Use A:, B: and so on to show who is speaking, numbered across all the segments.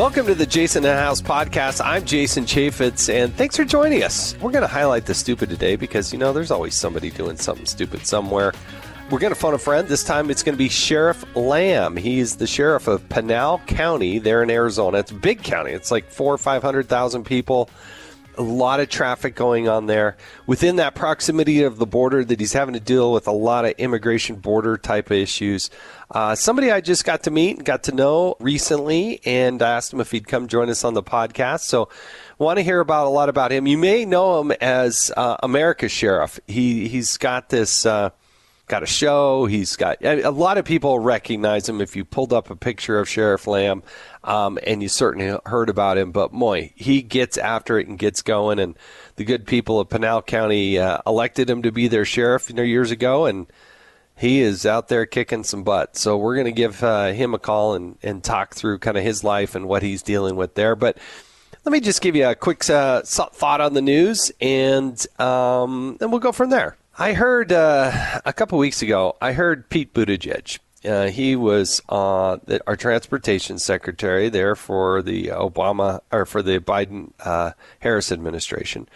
A: Welcome to the Jason in House podcast. I'm Jason Chaffetz, and thanks for joining us. We're going to highlight the stupid today because, you know, there's always somebody doing something stupid somewhere. We're going to phone a friend. This time it's going to be Sheriff Lamb. He's the sheriff of Pinal County there in Arizona. It's a big county. It's like four or 500,000 people a lot of traffic going on there. Within that proximity of the border, that he's having to deal with a lot of immigration border type of issues. Uh, somebody I just got to meet, and got to know recently, and I asked him if he'd come join us on the podcast. So, want to hear about a lot about him. You may know him as uh, America's Sheriff. He he's got this. Uh, got a show. He's got a lot of people recognize him. If you pulled up a picture of Sheriff Lamb, um, and you certainly heard about him. But boy, he gets after it and gets going. And the good people of Pinal County uh, elected him to be their sheriff years ago, and he is out there kicking some butt. So we're going to give uh, him a call and, and talk through kind of his life and what he's dealing with there. But let me just give you a quick uh, thought on the news, and um, and we'll go from there. I heard uh, a couple weeks ago. I heard Pete Buttigieg uh, he was uh, the, our transportation secretary there for the Obama or for the Biden uh, Harris administration.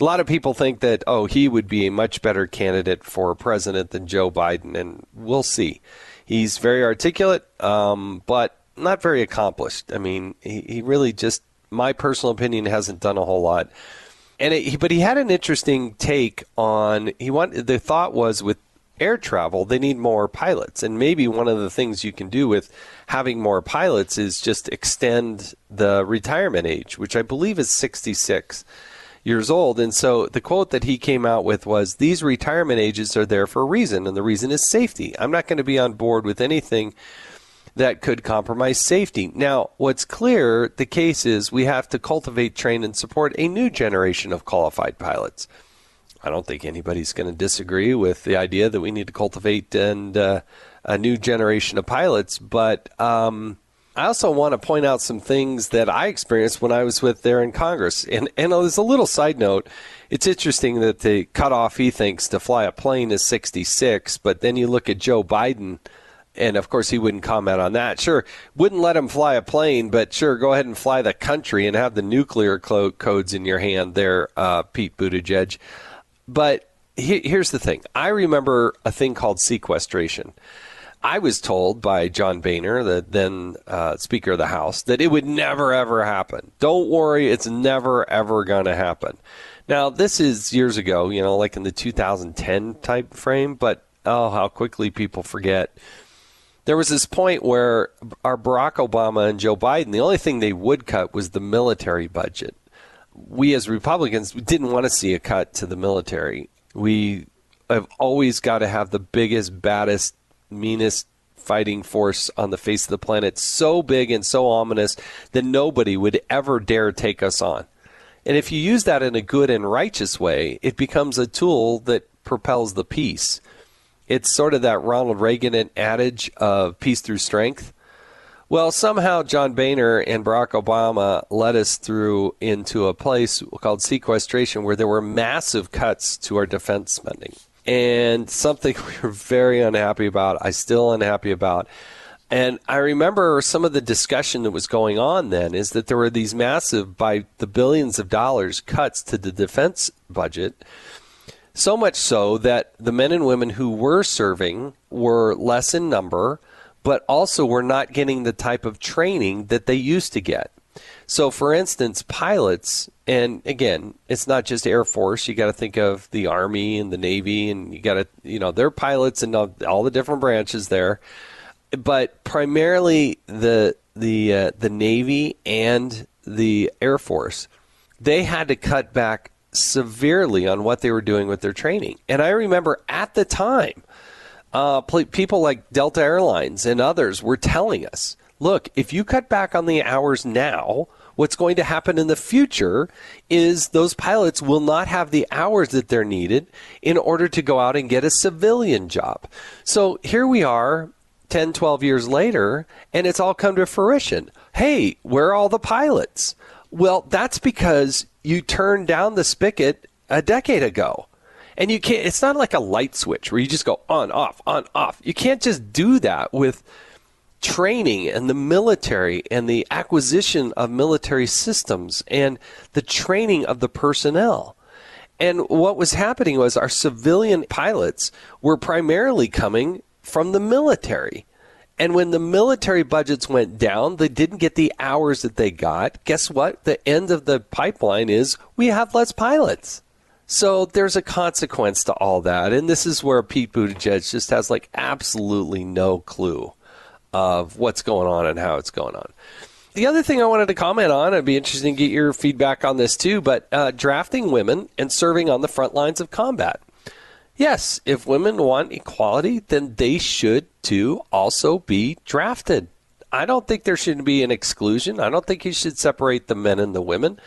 A: A lot of people think that oh he would be a much better candidate for president than Joe Biden, and we'll see. He's very articulate, um, but not very accomplished. I mean, he, he really just, my personal opinion, hasn't done a whole lot. And it, but he had an interesting take on he wanted the thought was with air travel, they need more pilots. And maybe one of the things you can do with having more pilots is just extend the retirement age, which I believe is 66 years old. And so the quote that he came out with was These retirement ages are there for a reason, and the reason is safety. I'm not going to be on board with anything that could compromise safety. Now, what's clear the case is we have to cultivate, train, and support a new generation of qualified pilots. I don't think anybody's going to disagree with the idea that we need to cultivate and uh, a new generation of pilots. But um, I also want to point out some things that I experienced when I was with there in Congress. And and as a little side note, it's interesting that the cutoff he thinks to fly a plane is 66, but then you look at Joe Biden. And of course, he wouldn't comment on that. Sure, wouldn't let him fly a plane, but sure, go ahead and fly the country and have the nuclear codes in your hand there, uh, Pete Buttigieg. But he, here's the thing I remember a thing called sequestration. I was told by John Boehner, the then uh, Speaker of the House, that it would never ever happen. Don't worry, it's never ever going to happen. Now, this is years ago, you know, like in the 2010 type frame, but oh, how quickly people forget. There was this point where our Barack Obama and Joe Biden, the only thing they would cut was the military budget we as Republicans didn't want to see a cut to the military. We have always got to have the biggest, baddest, meanest fighting force on the face of the planet, so big and so ominous that nobody would ever dare take us on. And if you use that in a good and righteous way, it becomes a tool that propels the peace. It's sort of that Ronald Reagan adage of peace through strength. Well, somehow John Boehner and Barack Obama led us through into a place called sequestration where there were massive cuts to our defense spending. And something we were very unhappy about, I still unhappy about. And I remember some of the discussion that was going on then is that there were these massive, by the billions of dollars, cuts to the defense budget. So much so that the men and women who were serving were less in number but also we're not getting the type of training that they used to get. So, for instance, pilots, and again, it's not just Air Force. You got to think of the Army and the Navy, and you got to, you know, they're pilots and all the different branches there. But primarily the the uh, the Navy and the Air Force, they had to cut back severely on what they were doing with their training. And I remember at the time, uh, people like Delta Airlines and others were telling us look, if you cut back on the hours now, what's going to happen in the future is those pilots will not have the hours that they're needed in order to go out and get a civilian job. So here we are 10, 12 years later, and it's all come to fruition. Hey, where are all the pilots? Well, that's because you turned down the spigot a decade ago. And you can't, it's not like a light switch where you just go on, off, on, off. You can't just do that with training and the military and the acquisition of military systems and the training of the personnel. And what was happening was our civilian pilots were primarily coming from the military. And when the military budgets went down, they didn't get the hours that they got. Guess what? The end of the pipeline is we have less pilots. So there's a consequence to all that. And this is where Pete Buttigieg just has like absolutely no clue of what's going on and how it's going on. The other thing I wanted to comment on, it'd be interesting to get your feedback on this too, but uh, drafting women and serving on the front lines of combat. Yes, if women want equality, then they should too also be drafted. I don't think there should be an exclusion. I don't think you should separate the men and the women.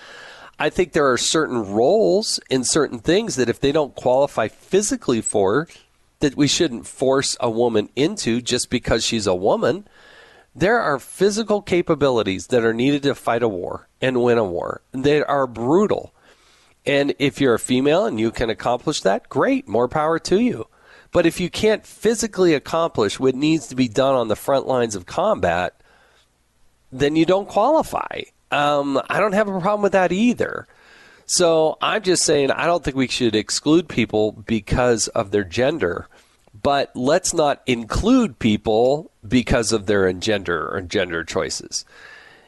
A: I think there are certain roles in certain things that if they don't qualify physically for, that we shouldn't force a woman into just because she's a woman. There are physical capabilities that are needed to fight a war and win a war. They are brutal. And if you're a female and you can accomplish that, great, more power to you. But if you can't physically accomplish what needs to be done on the front lines of combat, then you don't qualify. Um, I don't have a problem with that either. So I'm just saying I don't think we should exclude people because of their gender, but let's not include people because of their gender or gender choices.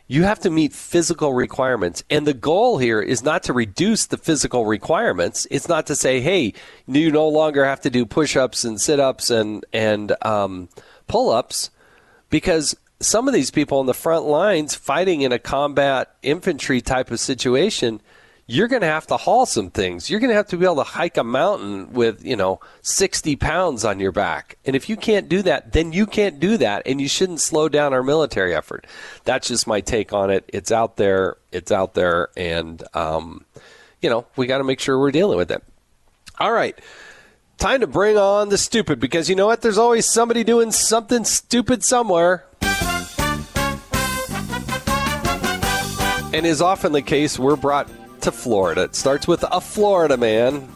A: You have to meet physical requirements. And the goal here is not to reduce the physical requirements. It's not to say, hey, you no longer have to do push ups and sit ups and, and um, pull ups because some of these people on the front lines fighting in a combat infantry type of situation – you're going to have to haul some things. You're going to have to be able to hike a mountain with, you know, 60 pounds on your back. And if you can't do that, then you can't do that. And you shouldn't slow down our military effort. That's just my take on it. It's out there. It's out there. And, um, you know, we got to make sure we're dealing with it. All right. Time to bring on the stupid because you know what? There's always somebody doing something stupid somewhere. And is often the case, we're brought to Florida. It starts with a Florida man.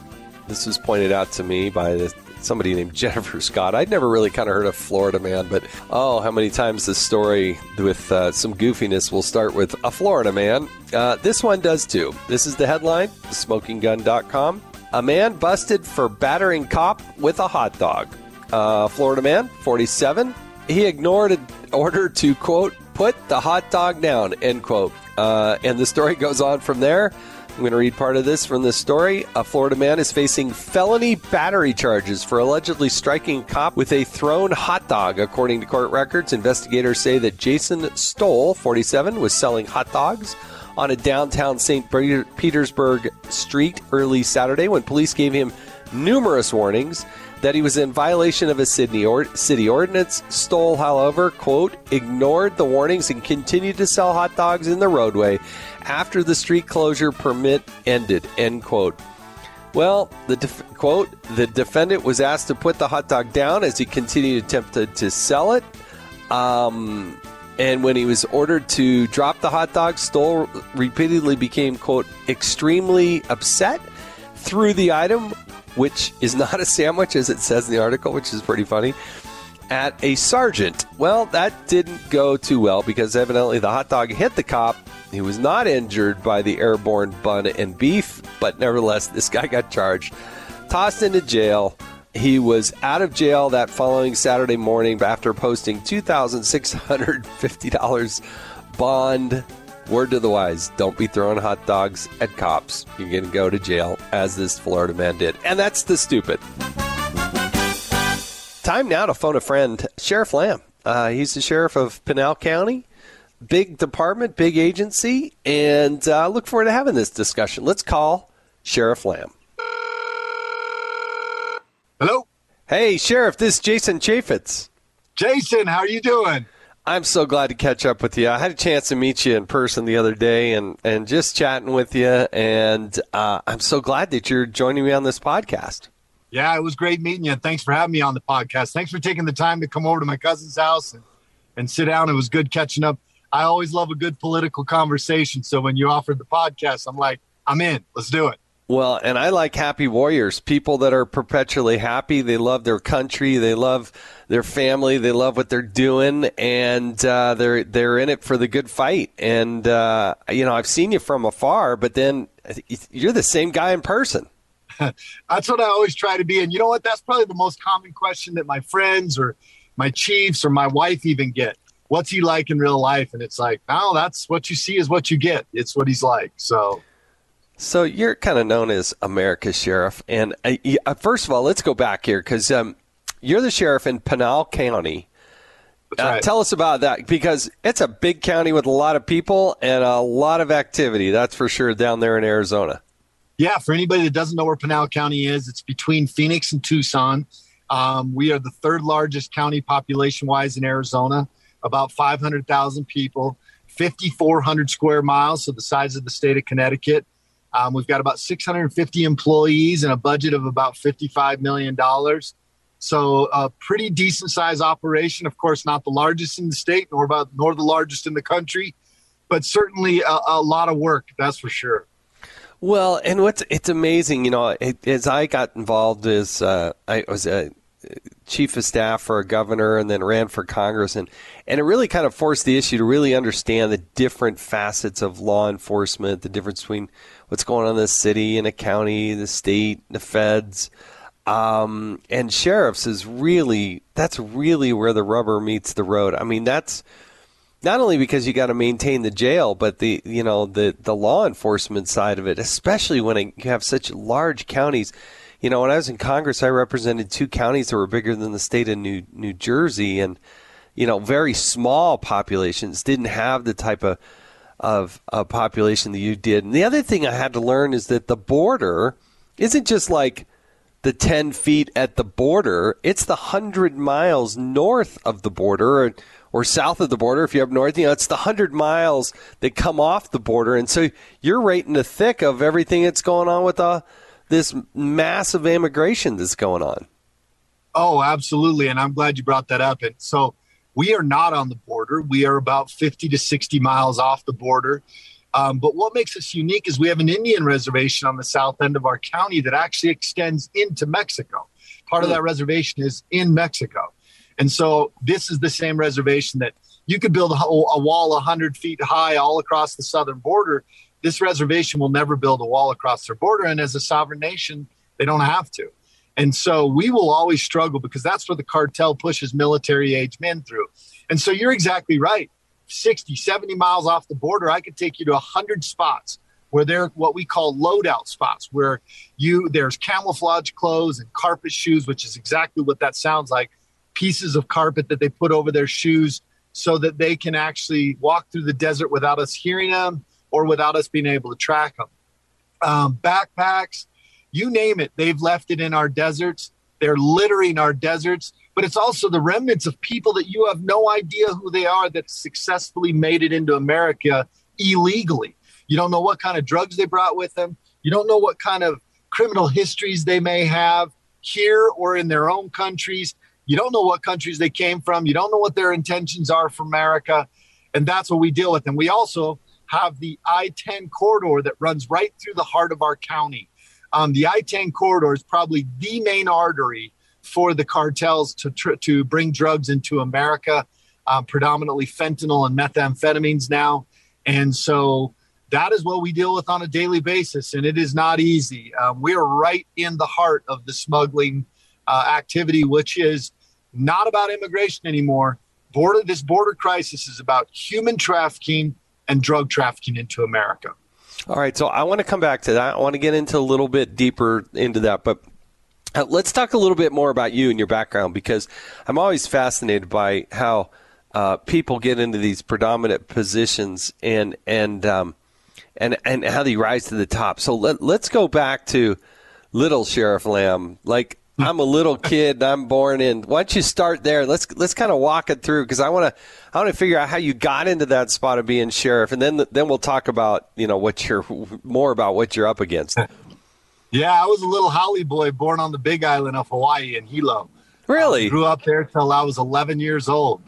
A: This was pointed out to me by somebody named Jennifer Scott. I'd never really kind of heard of Florida man, but oh, how many times this story with uh, some goofiness will start with a Florida man. Uh, this one does too. This is the headline, smokinggun.com. A man busted for battering cop with a hot dog. Uh, Florida man, 47. He ignored an order to, quote, put the hot dog down, end quote. Uh, and the story goes on from there. I'm going to read part of this from this story. A Florida man is facing felony battery charges for allegedly striking a cop with a thrown hot dog. According to court records, investigators say that Jason Stoll, 47, was selling hot dogs on a downtown St. Petersburg street early Saturday when police gave him numerous warnings that he was in violation of a Sydney or- city ordinance. Stoll, however, quote, ignored the warnings and continued to sell hot dogs in the roadway after the street closure permit ended, end quote. Well, the def- quote, the defendant was asked to put the hot dog down as he continued attempted to sell it. Um, and when he was ordered to drop the hot dog, Stoll repeatedly became, quote, extremely upset, threw the item, which is not a sandwich as it says in the article, which is pretty funny, at a sergeant. Well, that didn't go too well because evidently the hot dog hit the cop. He was not injured by the airborne bun and beef, but nevertheless, this guy got charged, tossed into jail. He was out of jail that following Saturday morning after posting $2,650 bond. Word to the wise don't be throwing hot dogs at cops. You're going to go to jail, as this Florida man did. And that's the stupid. Time now to phone a friend, Sheriff Lamb. Uh, he's the sheriff of Pinal County. Big department, big agency, and uh, look forward to having this discussion. Let's call Sheriff Lamb.
B: Hello?
A: Hey, Sheriff, this is Jason Chaffetz.
B: Jason, how are you doing?
A: I'm so glad to catch up with you. I had a chance to meet you in person the other day and, and just chatting with you. And uh, I'm so glad that you're joining me on this podcast.
B: Yeah, it was great meeting you. Thanks for having me on the podcast. Thanks for taking the time to come over to my cousin's house and, and sit down. It was good catching up. I always love a good political conversation. So when you offered the podcast, I'm like, I'm in. Let's do it.
A: Well, and I like happy warriors, people that are perpetually happy. They love their country, they love their family, they love what they're doing, and uh, they're they're in it for the good fight. And uh, you know, I've seen you from afar, but then you're the same guy in person.
B: That's what I always try to be. And you know what? That's probably the most common question that my friends or my chiefs or my wife even get. What's he like in real life? And it's like, no, that's what you see is what you get. It's what he's like. So
A: so you're kind of known as America's sheriff, and uh, first of all, let's go back here because um, you're the sheriff in Pinal County. Uh. Tell us about that because it's a big county with a lot of people and a lot of activity. That's for sure down there in Arizona.
B: Yeah, for anybody that doesn't know where Pinal County is, it's between Phoenix and Tucson. Um, we are the third largest county population wise in Arizona, about 500,000 people, 5,400 square miles, so the size of the state of Connecticut. Um, we've got about 650 employees and a budget of about $55 million. So a pretty decent size operation. Of course, not the largest in the state, nor about nor the largest in the country, but certainly a, a lot of work. That's for sure.
A: Well, and what's it's amazing, you know, it, as I got involved as uh, I was a chief of staff for a governor and then ran for Congress, and and it really kind of forced the issue to really understand the different facets of law enforcement, the difference between what's going on in the city and a county, the state, the feds. Um, and sheriffs is really that's really where the rubber meets the road. I mean, that's not only because you got to maintain the jail, but the you know the the law enforcement side of it, especially when you have such large counties. You know, when I was in Congress, I represented two counties that were bigger than the state of New New Jersey, and you know, very small populations didn't have the type of of population that you did. And the other thing I had to learn is that the border isn't just like the 10 feet at the border, it's the 100 miles north of the border or, or south of the border if you're up north. You know, it's the 100 miles that come off the border. And so you're right in the thick of everything that's going on with uh, this massive immigration that's going on.
B: Oh, absolutely. And I'm glad you brought that up. And so, we are not on the border. We are about 50 to 60 miles off the border. Um, but what makes us unique is we have an Indian reservation on the south end of our county that actually extends into Mexico. Part of that reservation is in Mexico. And so this is the same reservation that you could build a, a wall 100 feet high all across the southern border. This reservation will never build a wall across their border. And as a sovereign nation, they don't have to. And so we will always struggle because that's where the cartel pushes military age men through. And so you're exactly right. 60, 70 miles off the border, I could take you to 100 spots where they're what we call loadout spots, where you there's camouflage clothes and carpet shoes, which is exactly what that sounds like pieces of carpet that they put over their shoes so that they can actually walk through the desert without us hearing them or without us being able to track them. Um, backpacks, you name it, they've left it in our deserts. They're littering our deserts, but it's also the remnants of people that you have no idea who they are that successfully made it into America illegally. You don't know what kind of drugs they brought with them. You don't know what kind of criminal histories they may have here or in their own countries. You don't know what countries they came from. You don't know what their intentions are for America. And that's what we deal with. And we also have the I 10 corridor that runs right through the heart of our county. Um, the I 10 corridor is probably the main artery for the cartels to, tr- to bring drugs into America, um, predominantly fentanyl and methamphetamines now. And so that is what we deal with on a daily basis. And it is not easy. Um, we are right in the heart of the smuggling uh, activity, which is not about immigration anymore. Border, this border crisis is about human trafficking and drug trafficking into America.
A: All right, so I want to come back to that. I want to get into a little bit deeper into that, but uh, let's talk a little bit more about you and your background because I'm always fascinated by how uh, people get into these predominant positions and and um, and and how they rise to the top. So let let's go back to little Sheriff Lamb. Like I'm a little kid I'm born in. Why don't you start there? Let's let's kind of walk it through because I want to I want to figure out how you got into that spot of being sheriff, and then then we'll talk about you know what you're more about what you're up against.
B: Yeah, I was a little haole boy born on the Big Island of Hawaii in Hilo.
A: Really?
B: I grew up there till I was 11 years old.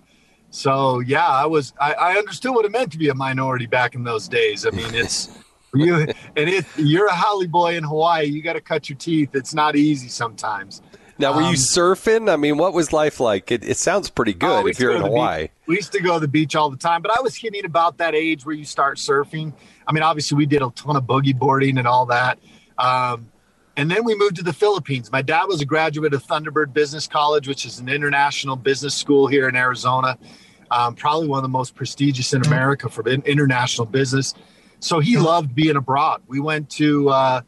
B: So yeah, I was I, I understood what it meant to be a minority back in those days. I mean, it's you and if you're a haole boy in Hawaii, you got to cut your teeth. It's not easy sometimes.
A: Now, were you
B: Um,
A: surfing? I mean, what was life like? It, it sounds pretty
B: Oh,
A: good if you're in
B: used to go to the
A: Hawaii.
B: beach- We used to go to the beach all the time, but I was hitting about that age where you start surfing. I mean, obviously, we did a ton of boogie boarding and all that. Um, and then we moved to the Philippines. My dad was a graduate of Thunderbird Business College, which is an international business school here in Arizona. Um, probably one of the most prestigious in America for international business. So he loved being abroad. We went to uh,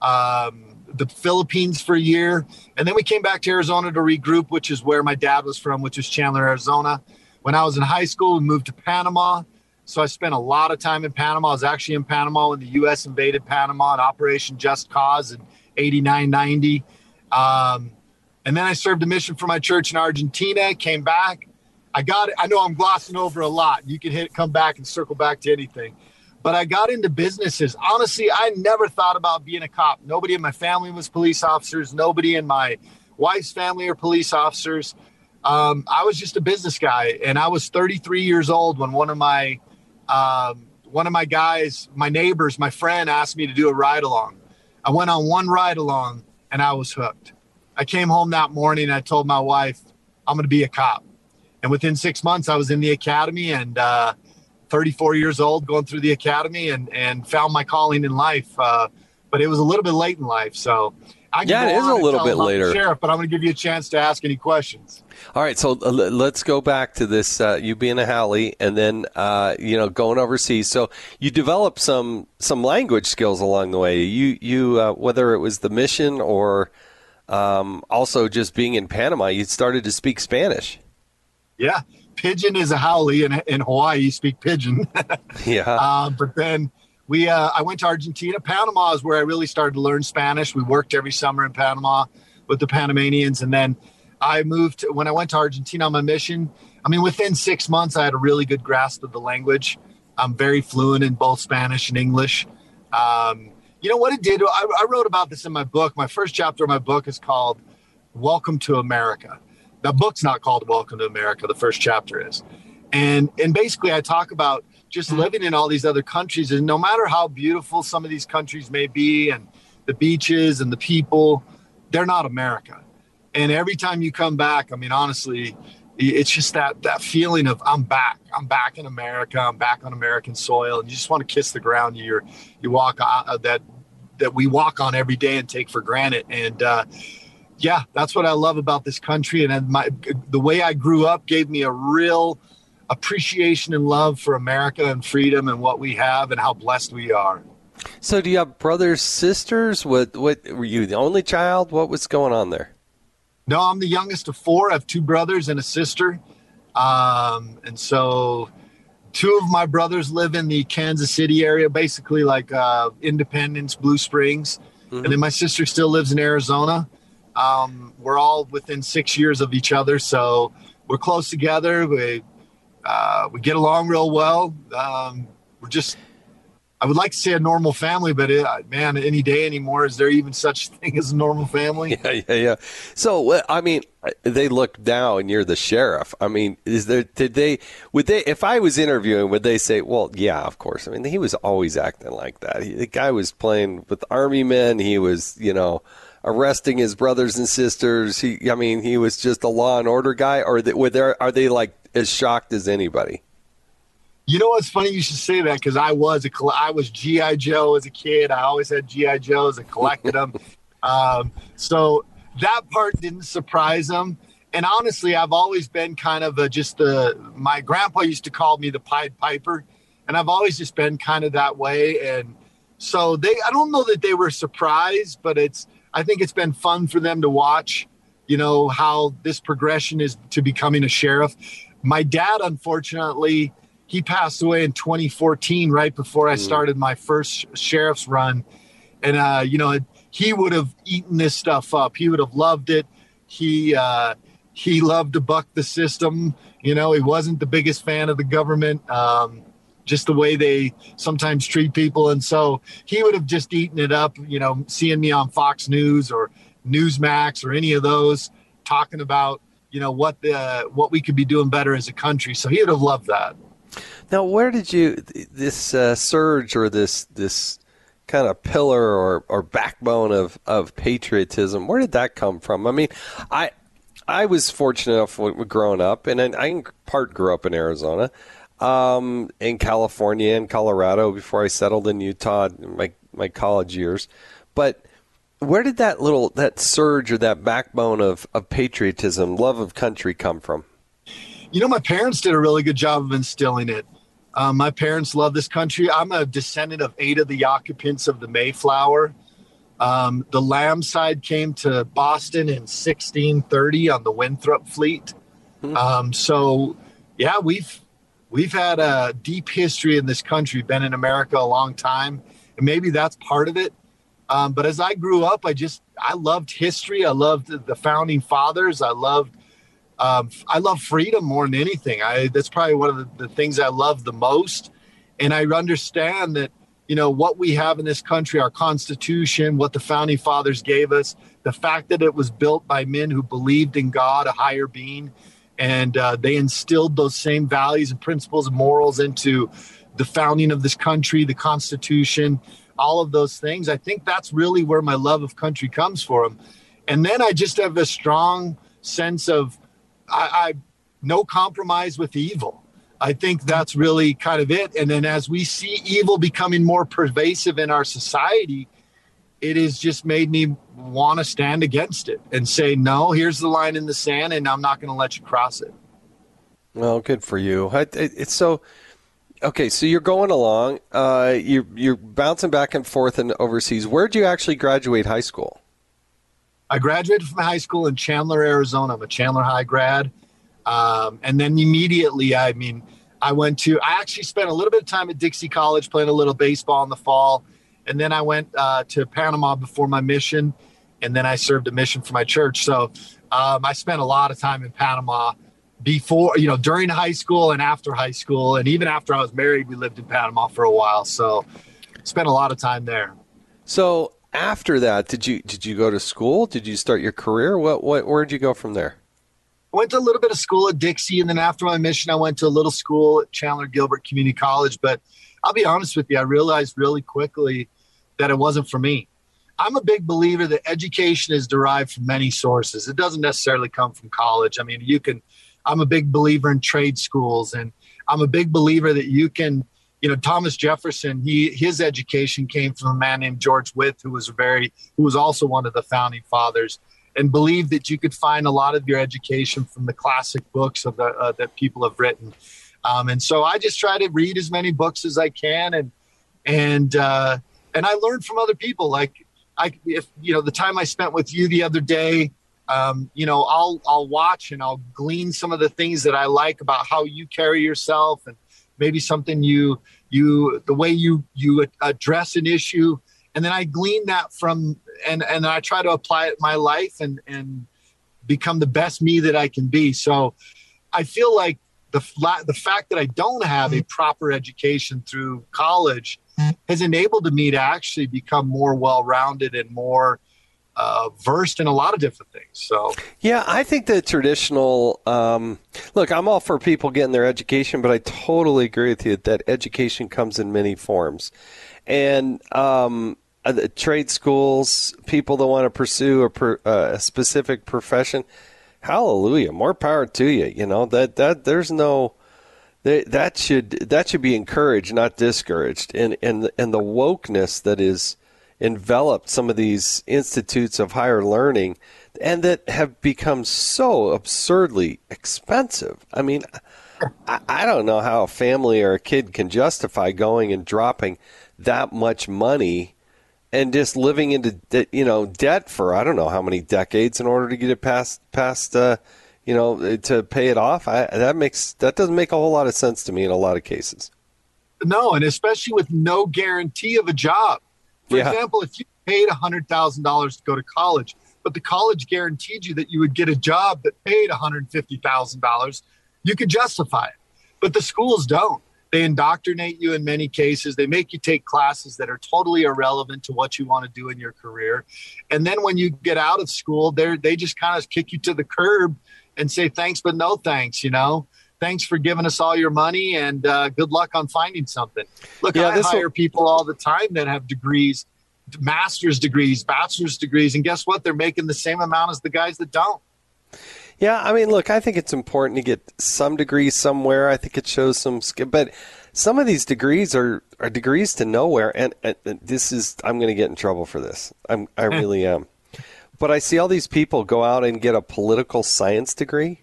B: um, the Philippines for a year, and then we came back to Arizona to regroup, which is where my dad was from, which was Chandler, Arizona. When I was in high school, we moved to Panama. So I spent a lot of time in Panama. I was actually in Panama when the U.S. invaded Panama in Operation Just Cause in 89 90. Um, and then I served a mission for my church in Argentina, came back. I got it. I know I'm glossing over a lot. You can hit, come back and circle back to anything. But I got into businesses. Honestly, I never thought about being a cop. Nobody in my family was police officers. Nobody in my wife's family are police officers. Um, I was just a business guy, and I was 33 years old when one of my um, one of my guys, my neighbors, my friend asked me to do a ride along. I went on one ride along, and I was hooked. I came home that morning. I told my wife, "I'm going to be a cop." And within six months, I was in the academy and uh, 34 years old, going through the academy, and and found my calling in life. Uh, but it was a little bit late in life, so. I can
A: Yeah, it is a little bit later.
B: Sheriff, but I'm going to give you a chance to ask any questions.
A: All right, so uh, let's go back to this. Uh, you being a haole, and then uh, you know going overseas. So you developed some some language skills along the way. You you uh, whether it was the mission or um, also just being in Panama, you started to speak Spanish.
B: Yeah, pidgin is a haole in in Hawaii. You speak pidgin.
A: Yeah.
B: uh, but then we, uh, I went to Argentina. Panama is where I really started to learn Spanish. We worked every summer in Panama with the Panamanians, and then I moved when I went to Argentina on my mission. I mean, within six months, I had a really good grasp of the language. I'm very fluent in both Spanish and English. Um, you know what it did? I, I wrote about this in my book. My first chapter of my book is called "Welcome to America." The book's not called "Welcome to America." The first chapter is, and and basically, I talk about just living in all these other countries, and no matter how beautiful some of these countries may be, and the beaches and the people, they're not America. And every time you come back, I mean, honestly, it's just that that feeling of I'm back. I'm back in America. I'm back on American soil, and you just want to kiss the ground you you walk uh, that that we walk on every day and take for granted. And uh, yeah, that's what I love about this country. And my the way I grew up gave me a real appreciation and love for America and freedom and what we have and how blessed we are.
A: So do you have brothers, sisters? What what were you the only child? What was going on there?
B: No, I'm the youngest of four. I have two brothers and a sister. Um, and so two of my brothers live in the Kansas City area, basically like uh, Independence, Blue Springs. And then my sister still lives in Arizona. Um, we're all within six years of each other. So we're close together. We, uh, we get along real well. Um, we're just, I would like to say a normal family, but it, man, any day anymore, is there even such thing as a normal family?
A: Yeah, yeah, yeah. So, I mean, they look now, and you're the sheriff. I mean, is there? Did they? Would they? If I was interviewing, would they say, "Well, yeah, of course." I mean, he was always acting like that. He, the guy was playing with army men. He was, you know, arresting his brothers and sisters. He, I mean, he was just a law and order guy. Or they, were there? Are they like as shocked as anybody?
B: You know what's funny? You should say that because I was a I was GI Joe as a kid. I always had GI Joes. I collected them. um, so that part didn't surprise them. And honestly, I've always been kind of a, just the. My grandpa used to call me the Pied Piper, and I've always just been kind of that way. And so they, I don't know that they were surprised, but it's. I think it's been fun for them to watch. You know how this progression is to becoming a sheriff. My dad, unfortunately, he passed away in 2014 right before i started my first sheriff's run and uh, you know he would have eaten this stuff up. He would have loved it. He uh, he loved to buck the system. You know, he wasn't the biggest fan of the government. Um, just the way they sometimes treat people. And so he would have just eaten it up, you know, seeing me on Fox News or Newsmax or any of those talking about, you know, what the what we could be doing better as a country. So he would have loved that.
A: Now, where did you this uh, surge or this this kind of pillar or, or backbone of, of patriotism? Where did that come from? I mean, I I was fortunate enough growing up, and I in part grew up in Arizona, um, in California and Colorado before I settled in Utah, my my college years. But where did that little that surge or that backbone of, of patriotism, love of country come from?
B: You know, my parents did a really good job of instilling it. Um, my parents love this country. I'm a descendant of eight of the occupants of the Mayflower. Um, the Lamb side came to Boston in 1630 on the Winthrop fleet. Hmm. Um, so, yeah, we've we've had a deep history in this country, been in America a long time, and maybe that's part of it. Um, but as I grew up, I just I loved history. I loved the founding fathers. I loved um, I love freedom more than anything. I that's probably one of the, the things I love the most. And I understand that you know what we have in this country, our Constitution, what the founding fathers gave us, the fact that it was built by men who believed in God, a higher being, and uh, they instilled those same values and principles and morals into the founding of this country, the Constitution, all of those things. I think that's really where my love of country comes from. And then I just have a strong sense of I, I no compromise with evil. I think that's really kind of it. And then as we see evil becoming more pervasive in our society, it has just made me want to stand against it and say, no, here's the line in the sand, and I'm not going to let you cross it.
A: Well, good for you. It's so okay. So you're going along. Uh, you're you're bouncing back and forth and overseas. Where'd you actually graduate high school?
B: I graduated from high school in Chandler, Arizona. I'm a Chandler High grad. Um, and then immediately, I mean, I went to, I actually spent a little bit of time at Dixie College playing a little baseball in the fall. And then I went uh, to Panama before my mission. And then I served a mission for my church. So um, I spent a lot of time in Panama before, you know, during high school and after high school. And even after I was married, we lived in Panama for a while. So spent a lot of time there.
A: So after that, did you did you go to school? Did you start your career? What what where did you go from there?
B: I went to a little bit of school at Dixie, and then after my mission, I went to a little school at Chandler Gilbert Community College. But I'll be honest with you, I realized really quickly that it wasn't for me. I'm a big believer that education is derived from many sources. It doesn't necessarily come from college. I mean, you can. I'm a big believer in trade schools, and I'm a big believer that you can you know Thomas Jefferson he his education came from a man named George Wythe who was very who was also one of the founding fathers and believed that you could find a lot of your education from the classic books of the uh, that people have written um, and so I just try to read as many books as I can and and uh, and I learned from other people like I if you know the time I spent with you the other day um, you know I'll I'll watch and I'll glean some of the things that I like about how you carry yourself and maybe something you you the way you you address an issue. And then i glean that from and and i try to apply it in my life and and become the best me that i can be. So i feel like the the fact that i don't have a proper education through college has enabled me to actually become more well-rounded and more uh, versed in a lot of different things. So
A: yeah, I think the traditional um, look. I'm all for people getting their education, but I totally agree with you that education comes in many forms, and um, uh, trade schools, people that want to pursue a, per, uh, a specific profession. Hallelujah, more power to you. You know that that there's no that should that should be encouraged, not discouraged. And and and the wokeness that is enveloped some of these institutes of higher learning and that have become so absurdly expensive. I mean, I, I don't know how a family or a kid can justify going and dropping that much money and just living into you know debt for I don't know how many decades in order to get it past past uh, you know eh, to pay it off. I, that makes that doesn't make a whole lot of sense to me in a lot of cases.
B: No, and especially with no guarantee of a job. For yeah. example, if you paid $100,000 to go to college, but the college guaranteed you that you would get a job that paid $150,000, you could justify it. But the schools don't. They indoctrinate you in many cases. They make you take classes that are totally irrelevant to what you want to do in your career. And then when you get out of school, they they just kind of kick you to the curb and say thanks but no thanks, you know. Thanks for giving us all your money and uh, good luck on finding something. Look, yeah, I hire will- people all the time that have degrees, master's degrees, bachelor's degrees, and guess what? They're making the same amount as the guys that don't.
A: Yeah, I mean, look, I think it's important to get some degree somewhere. I think it shows some skill, but some of these degrees are, are degrees to nowhere. And, and this is, I'm going to get in trouble for this. I'm, I really am. But I see all these people go out and get a political science degree,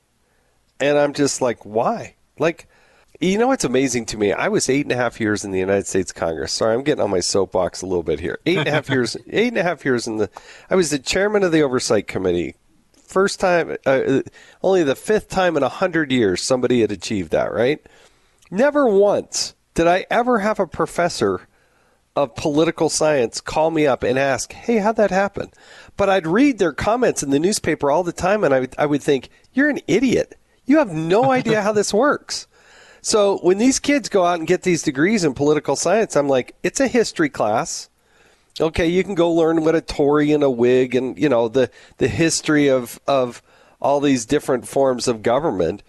A: and I'm just like, why? Like, you know what's amazing to me? I was eight and a half years in the United States Congress. Sorry, I'm getting on my soapbox a little bit here. Eight and a half years. Eight and a half years in the. I was the chairman of the oversight committee first time, uh, only the fifth time in a hundred years somebody had achieved that, right? Never once did I ever have a professor of political science call me up and ask, "Hey, how'd that happen?" But I'd read their comments in the newspaper all the time, and I would, I would think, "You're an idiot. You have no idea how this works." So when these kids go out and get these degrees in political science, I'm like, "It's a history class." okay, you can go learn what a Tory and a Whig and you know the the history of of all these different forms of government.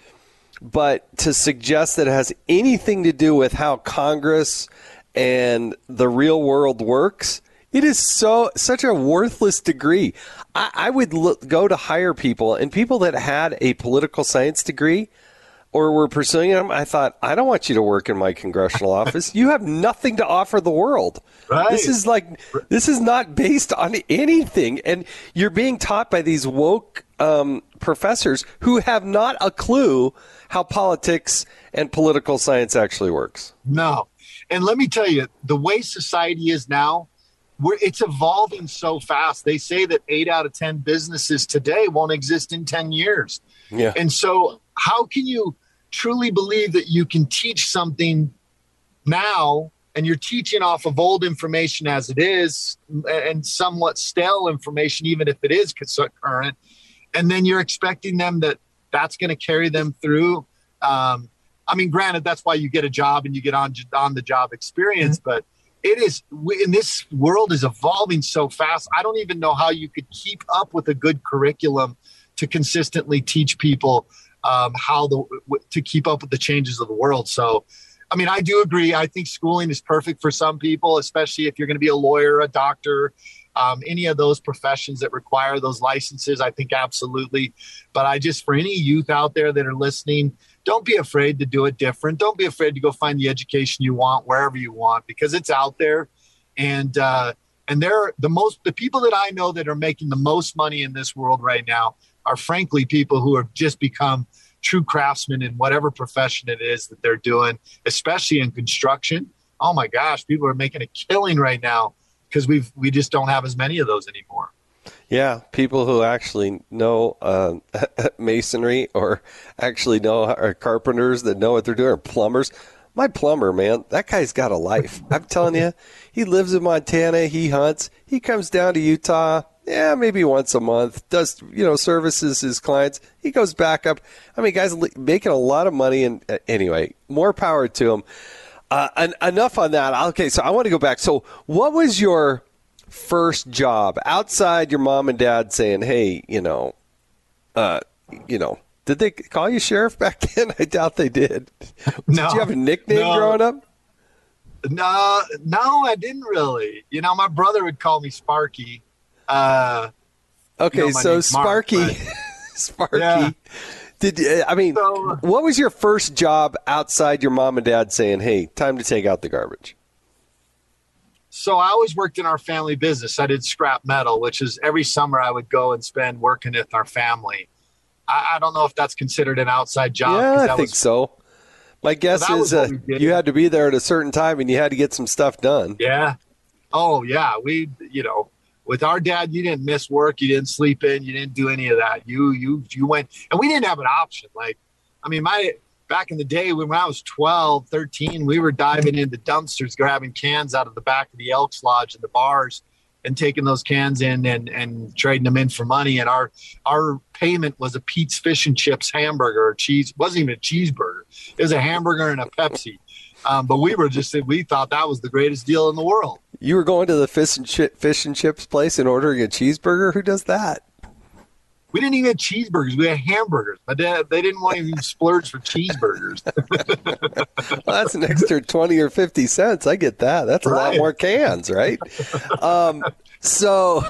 A: But to suggest that it has anything to do with how Congress and the real world works, it is so such a worthless degree. I, I would look, go to hire people and people that had a political science degree or were pursuing them, I thought, I don't want you to work in my congressional office. You have nothing to offer the world. Right. This is like, this is not based on anything. And you're being taught by these woke um, professors who have not a clue how politics and political science actually works.
B: No. And let me tell you, the way society is now, we're, it's evolving so fast. They say that eight out of 10 businesses today won't exist in 10 years. Yeah. And so, how can you truly believe that you can teach something now and you're teaching off of old information as it is and somewhat stale information even if it is current and then you're expecting them that that's going to carry them through um, i mean granted that's why you get a job and you get on on the job experience mm-hmm. but it is in this world is evolving so fast i don't even know how you could keep up with a good curriculum to consistently teach people um, how the to keep up with the changes of the world. So, I mean, I do agree. I think schooling is perfect for some people, especially if you're going to be a lawyer, a doctor, um, any of those professions that require those licenses. I think absolutely. But I just for any youth out there that are listening, don't be afraid to do it different. Don't be afraid to go find the education you want wherever you want because it's out there, and uh, and they're the most the people that I know that are making the most money in this world right now are frankly people who have just become true craftsmen in whatever profession it is that they're doing, especially in construction. Oh my gosh, people are making a killing right now because we've we just don't have as many of those anymore.
A: Yeah, people who actually know uh, masonry or actually know are carpenters that know what they're doing, or plumbers. My plumber, man, that guy's got a life. I'm telling you, he lives in Montana. He hunts. He comes down to Utah yeah, maybe once a month, does, you know, services his clients. He goes back up. I mean, guys making a lot of money. And uh, anyway, more power to him. Uh, and enough on that. Okay, so I want to go back. So, what was your first job outside your mom and dad saying, "Hey, you know, uh, you know, did they call you sheriff back then? I doubt they did. No, did you have a nickname no. growing up?
B: No, no, I didn't really. You know, my brother would call me Sparky uh,
A: okay, you know, so Sparky, Mark, Sparky. Yeah. Did I mean so, what was your first job outside your mom and dad saying, "Hey, time to take out the garbage"?
B: So I always worked in our family business. I did scrap metal, which is every summer I would go and spend working with our family. I, I don't know if that's considered an outside job.
A: Yeah, I think was, so. My guess is uh, you had to be there at a certain time and you had to get some stuff done.
B: Yeah. Oh yeah, we you know with our dad, you didn't miss work, you didn't sleep in, you didn't do any of that. You you you went and we didn't have an option. Like, I mean, my back in the day when I was 12, 13, we were diving into dumpsters, grabbing cans out of the back of the Elks Lodge and the bars and taking those cans in and, and trading them in for money. And our our payment was a Pete's Fish and Chips hamburger or cheese. It wasn't even a cheeseburger. It was a hamburger and a Pepsi. Um, but we were just we thought that was the greatest deal in the world.
A: You were going to the fish and, chi- fish and chips place and ordering a cheeseburger. Who does that?
B: We didn't even have cheeseburgers. We had hamburgers. My dad, they didn't want to even splurge for cheeseburgers.
A: well, that's an extra 20 or 50 cents. I get that. That's a right. lot more cans, right? um, so,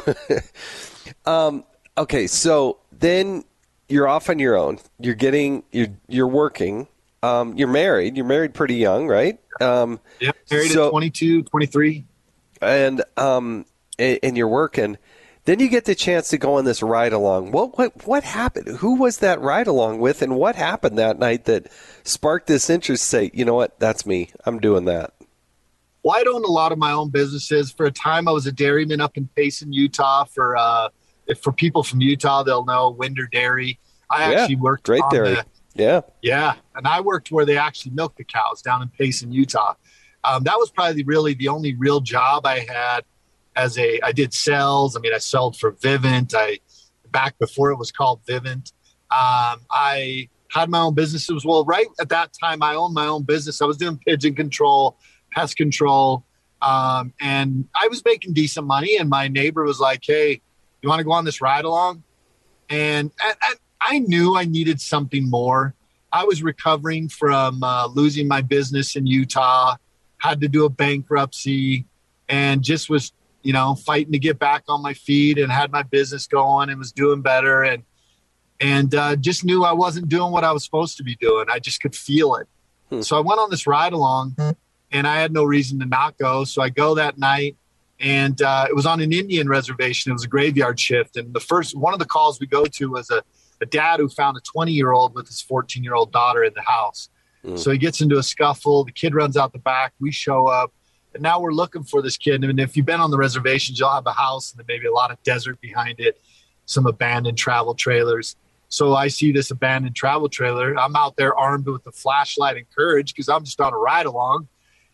A: um, okay. So then you're off on your own. You're getting, you're, you're working. Um, you're married. You're married pretty young, right? Um,
B: yeah, married so, at 22, 23.
A: And, um, and, and you're working then you get the chance to go on this ride along. What what what happened? Who was that ride along with, and what happened that night that sparked this interest? Say, you know what, that's me. I'm doing that.
B: Well, I own a lot of my own businesses. For a time, I was a dairyman up in Payson, Utah. For uh, if for people from Utah, they'll know Winder Dairy. I yeah, actually worked
A: great there.
B: The,
A: yeah,
B: yeah, and I worked where they actually milked the cows down in Payson, Utah. Um, that was probably really the only real job I had as a I did sales. I mean, I sold for Vivint. I back before it was called Vivint. Um, I had my own businesses. Well, right at that time, I owned my own business. I was doing pigeon control, pest control, um, and I was making decent money. And my neighbor was like, "Hey, you want to go on this ride along?" And, and, and I knew I needed something more. I was recovering from uh, losing my business in Utah, had to do a bankruptcy, and just was you know, fighting to get back on my feet and had my business going and was doing better and and uh, just knew I wasn't doing what I was supposed to be doing. I just could feel it. Hmm. So I went on this ride along, and I had no reason to not go. So I go that night, and uh, it was on an Indian reservation. It was a graveyard shift, and the first one of the calls we go to was a, a dad who found a 20 year old with his 14 year old daughter in the house. Hmm. So he gets into a scuffle. The kid runs out the back. We show up. And now we're looking for this kid. And if you've been on the reservations, you'll have a house and then maybe a lot of desert behind it, some abandoned travel trailers. So I see this abandoned travel trailer. I'm out there armed with a flashlight and courage because I'm just on a ride along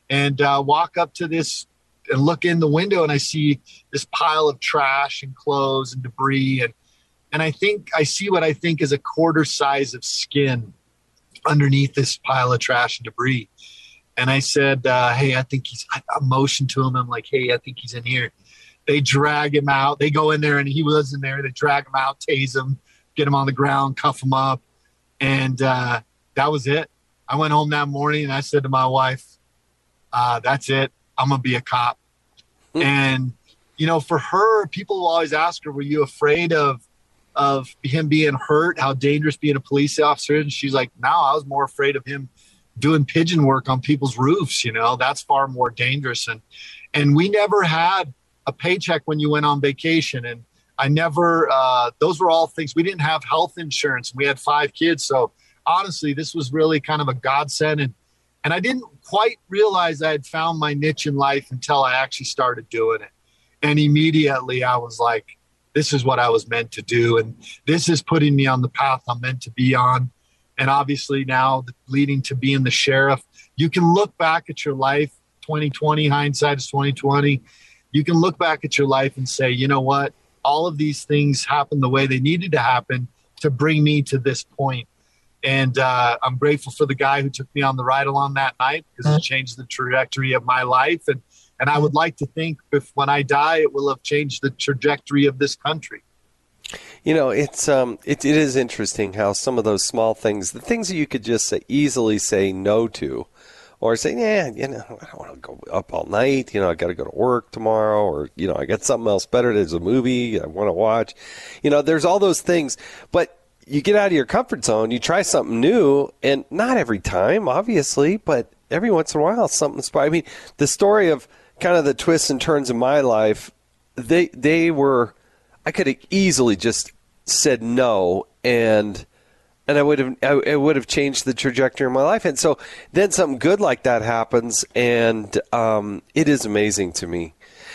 B: and uh, walk up to this and look in the window and I see this pile of trash and clothes and debris. And, and I think I see what I think is a quarter size of skin underneath this pile of trash and debris. And I said, uh, "Hey, I think he's." I, I motioned to him. I'm like, "Hey, I think he's in here." They drag him out. They go in there, and he was in there. They drag him out, tase him, get him on the ground, cuff him up, and uh, that was it. I went home that morning and I said to my wife, uh, "That's it. I'm gonna be a cop." Mm-hmm. And you know, for her, people always ask her, "Were you afraid of of him being hurt? How dangerous being a police officer?" And she's like, "No, I was more afraid of him doing pigeon work on people's roofs you know that's far more dangerous. And and we never had a paycheck when you went on vacation. And i never uh, those were all things we didn't have health insurance we had five kids. So honestly this was really kind of a godsend. And and i didn't quite realize i had found my niche in life until i actually started doing it. And immediately i was like this is what i was meant to do. And this is putting me on the path i'm meant to be on and obviously now leading to being the sheriff. You can look back at your life, 2020 hindsight is 2020. You can look back at your life and say, you know what, all of these things happened the way they needed to happen to bring me to this point. And uh, I'm grateful for the guy who took me on the ride along that night because it changed the trajectory of my life. And and I would like to think if when I die, it will have changed the trajectory of this country.
A: You know, it's um, it, it is interesting how some of those small things, the things that you could just say, easily say no to, or say, yeah, you know, I don't want to go up all night. You know, I got to go to work tomorrow, or you know, I got something else better. There's a movie I want to watch. You know, there's all those things, but you get out of your comfort zone, you try something new, and not every time, obviously, but every once in a while, something. I mean, the story of kind of the twists and turns in my life, they they were I could have easily just said no and and I would have I, would have changed the trajectory of my life. And so then something good like that happens, and um, it is amazing to me.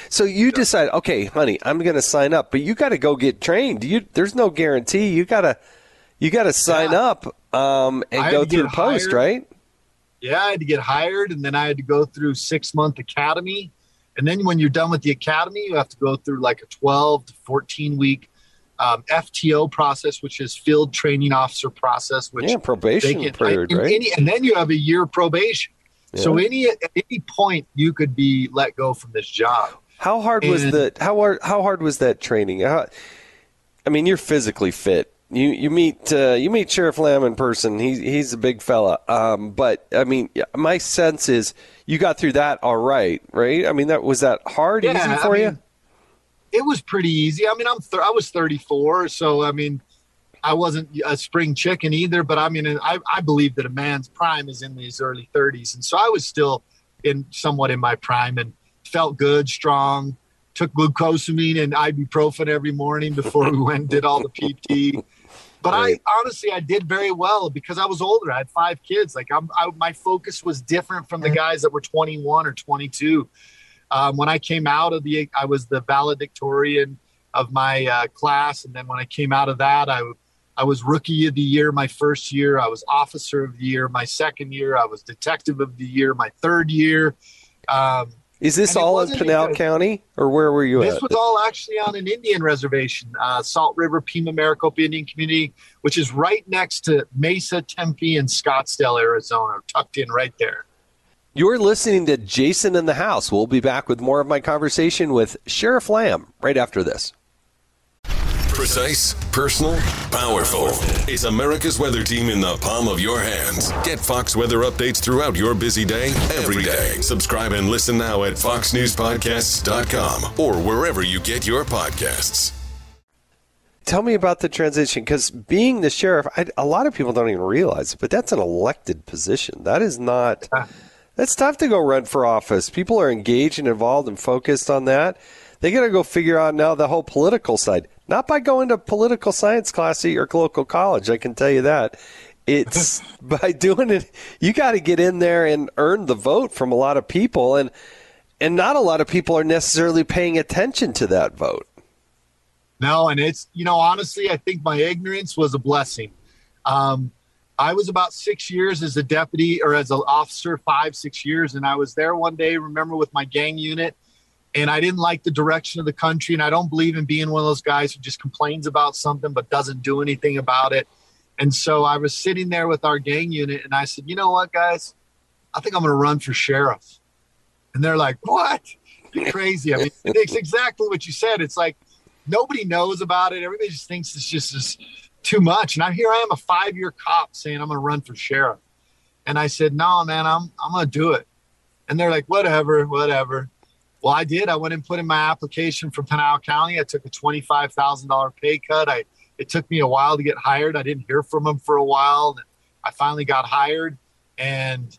A: So you decide, okay, honey, I'm going to sign up, but you got to go get trained. You there's no guarantee. You got to you got to sign yeah. up um, and go through the post, right?
B: Yeah, I had to get hired, and then I had to go through six month academy And then when you're done with the academy, you have to go through like a 12 to 14 week um, FTO process, which is field training officer process, which
A: yeah, probation
B: can,
A: period,
B: and,
A: right?
B: Any, and then you have a year probation.
A: Yeah.
B: So any at any point you could be let go from this job.
A: How hard was the how hard how hard was that training? How, I mean, you're physically fit. You you meet uh, you meet Sheriff Lamb in person. He's he's a big fella. Um, but I mean, my sense is you got through that all right, right? I mean, that was that hard,
B: Yeah,
A: easy
B: I
A: for you?
B: mean, It was pretty easy. I mean, I'm th- I was 34, so I mean, I wasn't a spring chicken either. But I mean, I I believe that a man's prime is in his early 30s, and so I was still in somewhat in my prime and felt good, strong. Took glucosamine and ibuprofen every morning before we went and did all the PT. But
A: Right.
B: I honestly, I did very well because I was older. I had five kids. Like I'm, I, my focus was different from the mm. guys that were 21 or 22. Um, when I came out of the, I was the valedictorian of my uh, class, and then when I came out of that, I, I was rookie of the year my first year. I was officer of the year my second year. I was detective of the year my third year. Um,
A: Is this all in Pinal County, or where were you
B: this
A: at?
B: was all actually on an Indian reservation, uh, Salt River Pima Maricopa Indian Community, which is right next to Mesa, Tempe, and Scottsdale, Arizona, tucked in right there.
A: You're listening to Jason in the House. We'll be back with more of my conversation with Sheriff Lamb right after this.
C: Precise, personal, powerful. It's America's weather team in the palm of your hands. Get Fox weather updates throughout your busy day, every day. Subscribe and listen now at foxnewspodcasts.com or wherever you get your podcasts.
A: Tell me about the transition because being the sheriff, I, a lot of people don't even realize it, but that's an elected position. That is not. Ah. That's tough to go run for office. People are engaged and involved and focused on that. They got to go figure out now the whole political side. Not by going to political science class at your local college. I can tell you that. It's by doing it. You got to get in there and earn the vote from a lot of people, and and not a lot of people are necessarily paying attention to that vote.
B: No, and it's you know honestly, I think my ignorance was a blessing. Um, I was about six years as a deputy or as an officer, five six years, and I was there one day. Remember with my gang unit, and I didn't like the direction of the country, and I don't believe in being one of those guys who just complains about something but doesn't do anything about it. And so I was sitting there with our gang unit, and I said, "You know what, guys? I think I'm going to run for sheriff." And they're like, "What? You're crazy!" I mean, it's exactly what you said. It's like nobody knows about it. Everybody just thinks it's just is too much. And I'm here. I am a five year cop saying I'm going to run for sheriff. And I said, no, man, I'm I'm going to do it. And they're like, whatever, whatever. Well, I did. I went and put in my application for Pinal County. I took a twenty five thousand dollar pay cut. I it took me a while to get hired. I didn't hear from them for a while. And I finally got hired, and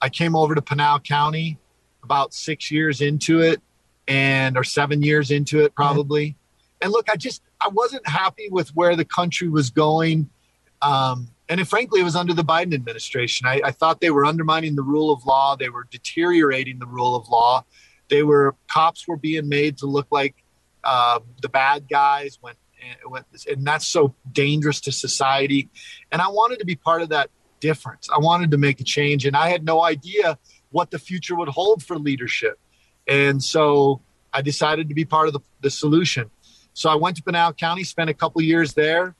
B: I came over to Pinal County about six years into it, and or seven years into it uh-huh. probably and look, I just I wasn't happy with where the country was going. Um, and it, frankly, it was under the Biden administration. I, I thought they were undermining the rule of law. They were deteriorating the rule of law. They were cops were being made to look like uh, the bad guys when, when, and that's so dangerous to society. And I wanted to be part of that difference. I wanted to make a change, and I had no idea what the future would hold for leadership. And so I decided to be part of the, the solution. So I went to Pinal County, spent a couple years there.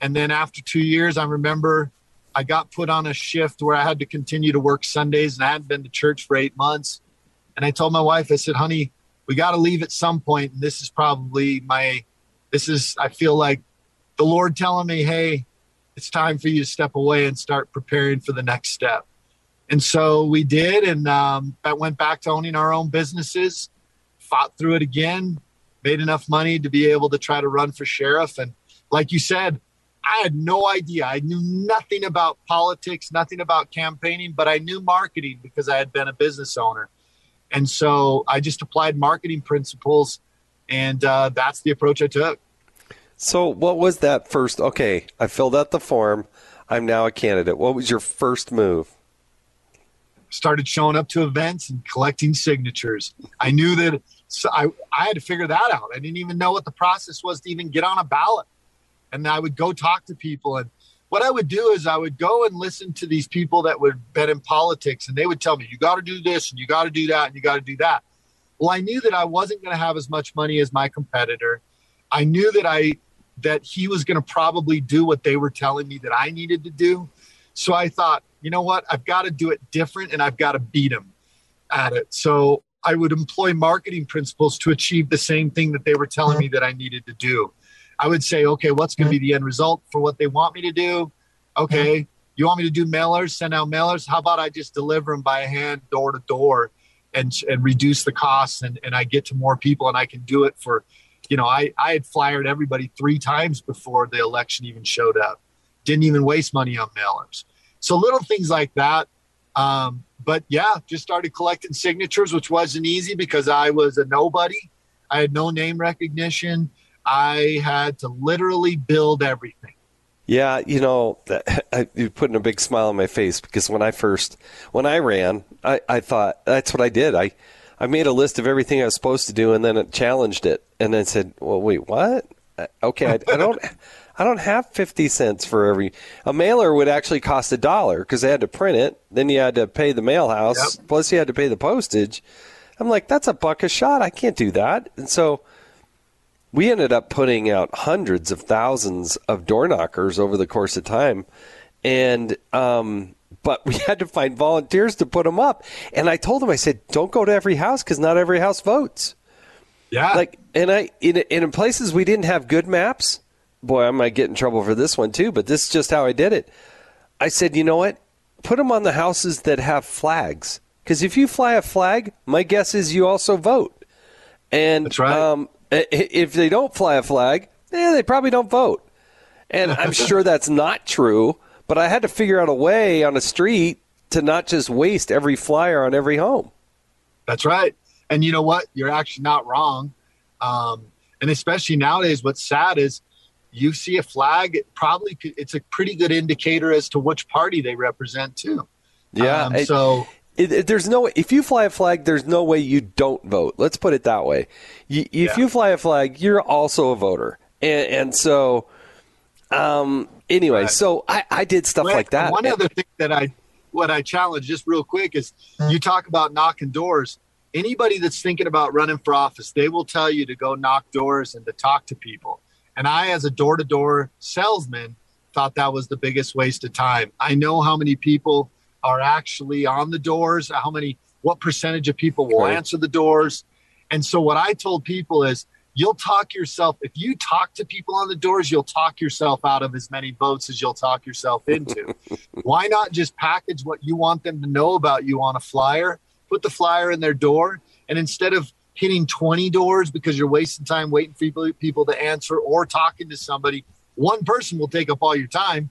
B: And then after two years, I remember I got put on a shift where I had to continue to work Sundays and I hadn't been to church for eight months. And I told my wife, I said, honey, we got to leave at some point. And this is probably my, this is, I feel like the Lord telling me, hey, it's time for you to step away and start preparing for the next step. And so we did. And um, I went back to owning our own businesses, fought through it again, made enough money to be able to try to run for sheriff. And like you said, I had no idea. I knew nothing about politics, nothing about campaigning, but I knew marketing because I had been a business owner. And so I just applied marketing principles, and uh, that's the approach I took.
A: So, what was that first? Okay, I filled out the form. I'm now a candidate. What was your first move?
B: Started showing up to events and collecting signatures. I knew that so I, I had to figure that out. I didn't even know what the process was to even get on a ballot. And I would go talk to people. And what I would do is I would go and listen to these people that would been in politics and they would tell me, you got to do this and you got to do that and you got to do that. Well, I knew that I wasn't going to have as much money as my competitor. I knew that I that he was going to probably do what they were telling me that I needed to do. So I thought, you know what? I've got to do it different and I've got to beat him at it. So I would employ marketing principles to achieve the same thing that they were telling me that I needed to do. I would say, okay, what's going to be the end result for what they want me to do? Okay, you want me to do mailers, send out mailers? How about I just deliver them by hand, door to door, and and reduce the costs, and and I get to more people, and I can do it for, you know, I I had flyered everybody three times before the election even showed up, didn't even waste money on mailers. So little things like that. Um, but yeah, just started collecting signatures, which wasn't easy because I was a nobody. I had no name recognition. I had to literally build everything.
A: Yeah, you know, you're putting a big smile on my face because when I first, when I ran, I, I thought that's what I did. I, I made a list of everything I was supposed to do, and then it challenged it, and then said, "Well, wait, what? Okay, I, I don't, I don't have fifty cents for every. A mailer would actually cost a dollar because they had to print it. Then you had to pay the mail house, yep. plus you had to pay the postage. I'm like, that's a buck a shot. I can't do that, and so." we ended up putting out hundreds of thousands of door knockers over the course of time, and um, but we had to find volunteers to put them up. And I told them, I said, don't go to every house because not every house votes.
B: Yeah.
A: Like, and I in in places we didn't have good maps. Boy, I might get in trouble for this one too. But this is just how I did it. I said, you know what? Put them on the houses that have flags. Because if you fly a flag, my guess is you also vote. And
B: That's right. Um,
A: if they don't fly a flag, yeah, they probably don't vote. And I'm sure that's not true, but I had to figure out a way on a street to not just waste every flyer on every home.
B: That's right. And you know what? You're actually not wrong. Um, and especially nowadays, what's sad is you see a flag, it probably it's a pretty good indicator as to which party they represent too.
A: Yeah.
B: Um, so
A: it, it, there's no if you fly a flag, there's no way you don't vote. Let's put it that way. You, if yeah. you fly a flag, you're also a voter, and, and so, um, anyway, right. so I, I did stuff
B: well,
A: like that.
B: One other thing that I what I challenge just real quick is you talk about knocking doors. Anybody that's thinking about running for office, they will tell you to go knock doors and to talk to people. And I, as a door to door salesman, thought that was the biggest waste of time. I know how many people are actually on the doors, how many, what percentage of people will right. answer the doors. And so what I told people is you'll talk yourself, if you talk to people on the doors, you'll talk yourself out of as many votes as you'll talk yourself into. Why not just package what you want them to know about you on a flyer, put the flyer in their door, and instead of hitting 20 doors because you're wasting time waiting for people, to answer or talking to somebody, one person will take up all your time.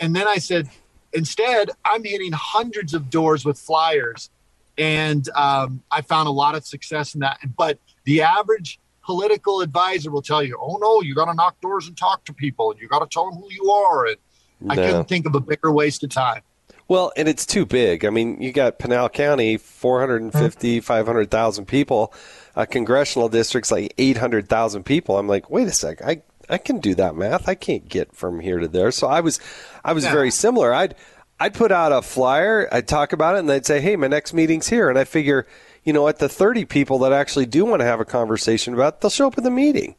B: And then I said, Instead, I'm hitting hundreds of doors with flyers, and um, I found a lot of success in that. But the average political advisor will tell you, "Oh no, you got to knock doors and talk to people, and you got to tell them who you are." And no. I couldn't think of a bigger waste of time.
A: Well, and it's too big. I mean, you got Pinal County, 450, 500,000 people. A congressional district's like 800,000 people. I'm like, wait a sec. I I can do that math. I can't get from here to there. So I was I was yeah. very similar. I'd I'd put out a flyer, I'd talk about it, and they'd say, "Hey, my next meeting's here," and I figure, you know, at the thirty people that actually do want to have a conversation about, it, they'll show up at the meeting,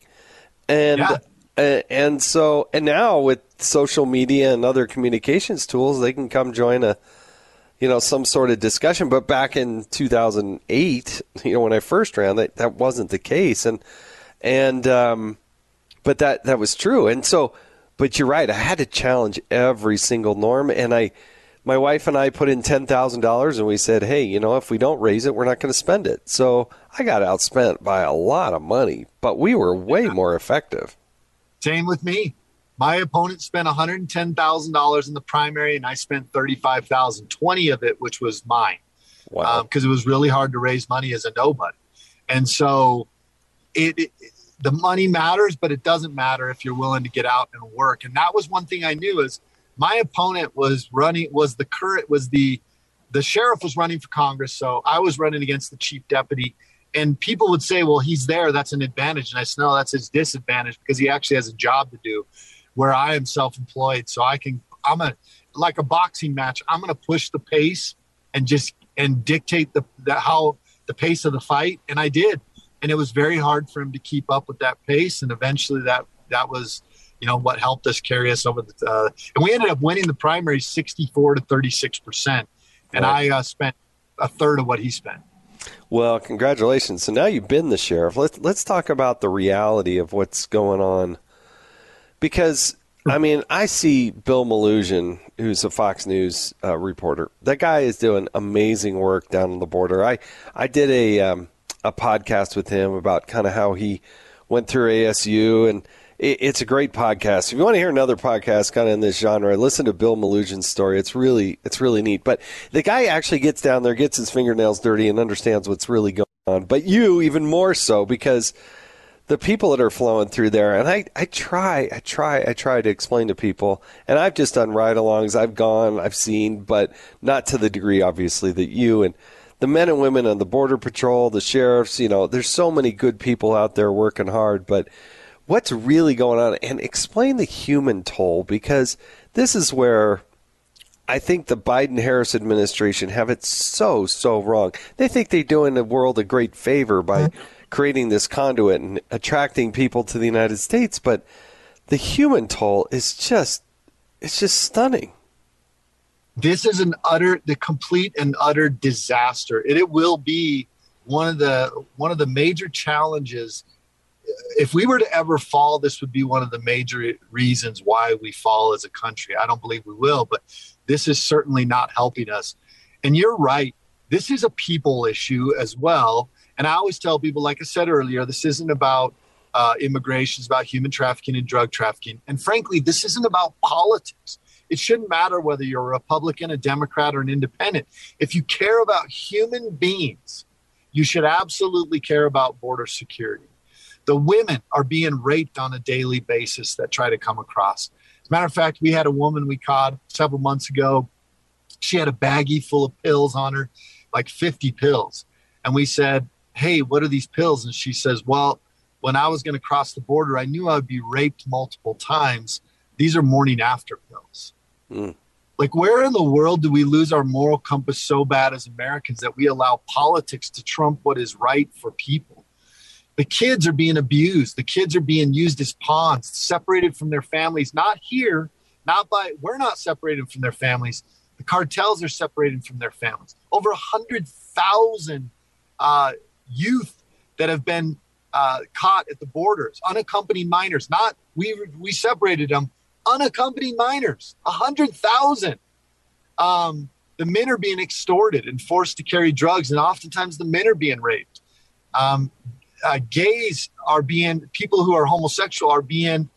A: and yeah. uh, and so and now with social media and other communications tools, they can come join a you know some sort of discussion but back in 2008 you know when i first ran that that wasn't the case and and um but that that was true. And so, but you're right. I had to challenge every single norm, and I, my wife and I put in ten thousand dollars, and we said, hey, you know, if we don't raise it, we're not going to spend it. So I got outspent by a lot of money, but we were way more effective.
B: Same with me. My opponent spent $110,000 in the primary and I spent 35,000, 20 of it, which was mine.
A: Wow.
B: Because um, it was really hard to raise money as a nobody. And so it, it the money matters, but it doesn't matter if you're willing to get out and work. And that was one thing I knew is my opponent was running was the current was the the sheriff was running for Congress, so I was running against the chief deputy. And people would say, "Well, he's there. That's an advantage." And I said, "No, that's his disadvantage because he actually has a job to do, where I am self-employed. So I can I'm a like a boxing match. I'm going to push the pace and just and dictate the, the how the pace of the fight, and I did. And it was very hard for him to keep up with that pace. And eventually, that that was, you know, what helped us carry us over the. Uh, and we ended up winning the primary 64 to 36 percent, and right. I uh, spent a third of what he spent.
A: Well, congratulations. So now you've been the sheriff. Let's let's talk about the reality of what's going on. Because I mean, I see Bill Melugin, who's a Fox News uh, reporter. That guy is doing amazing work down on the border. I I did a um, a podcast with him about kind of how he went through ASU and it's a great podcast. If you want to hear another podcast kind of in this genre, listen to Bill Melugin's story. It's really it's really neat. But the guy actually gets down there, gets his fingernails dirty, and understands what's really going on. But you even more so because the people that are flowing through there, and I, I try, I try, I try to explain to people, and I've just done ride-alongs. I've gone, I've seen, but not to the degree, obviously, that you and the men and women on the border patrol, the sheriffs. You know, there's so many good people out there working hard, but what's really going on and explain the human toll because this is where I think the Biden Harris administration have it so so wrong. They think they're doing the world a great favor by mm-hmm. Creating this conduit and attracting people to the United States, but the human toll is just it's just stunning.
B: This is an utter the complete and utter disaster. It, it will be one of the one of the major challenges if we were to ever fall, this would be one of the major reasons why we fall as a country. I don't believe we will, but this is certainly not helping us. And you're right. This is a people issue as well. And I always tell people, like I said earlier, this isn't about uh, immigration, it's about human trafficking and drug trafficking. And frankly, this isn't about politics. It shouldn't matter whether you're a Republican, a Democrat, or an independent. If you care about human beings, you should absolutely care about border security. The women are being raped on a daily basis that try to come across. As a matter of fact, we had a woman we caught several months ago. She had a baggie full of pills on her, like 50 pills. And we said, Hey, what are these pills? And she says, Well, when I was going to cross the border, I knew I would be raped multiple times. These are morning after pills. Mm. Like, where in the world do we lose our moral compass so bad as Americans that we allow politics to trump what is right for people? the kids are being abused the kids are being used as pawns separated from their families not here not by we're not separated from their families the cartels are separated from their families over 100000 uh, youth that have been uh, caught at the borders unaccompanied minors not we we separated them unaccompanied minors a 100000 um, the men are being extorted and forced to carry drugs and oftentimes the men are being raped. Um, uh, gays are being people who are homosexual are being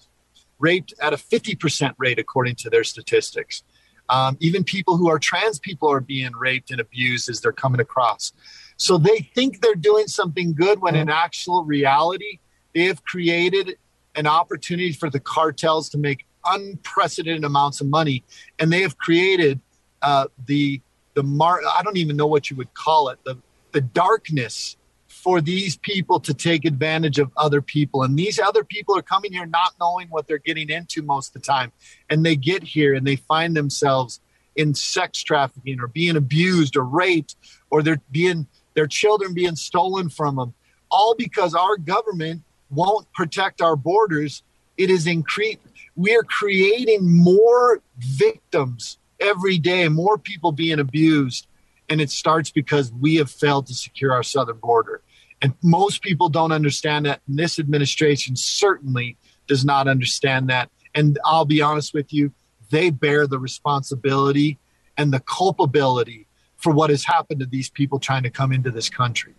B: raped at a 50% rate according to their statistics um, even people who are trans people are being raped and abused as they're coming across. So they think they're doing something good when in actual reality they have created an opportunity for the cartels to make unprecedented amounts of money. And they have created uh, the the mar i don't even know what you would call it the the darkness for these people to take advantage of other people. And these other people are coming here not knowing what they're getting into most of the time. And they get here and they find themselves in sex trafficking or being abused or raped or they're being their children being stolen from them all because our government won't protect our borders it is increased we are creating more victims every day more people being abused and it starts because we have failed to secure our southern border and most people don't understand that. And this administration certainly does not understand that. And I'll be honest with you, they bear the responsibility and the culpability for what has happened to these people trying to come into this country.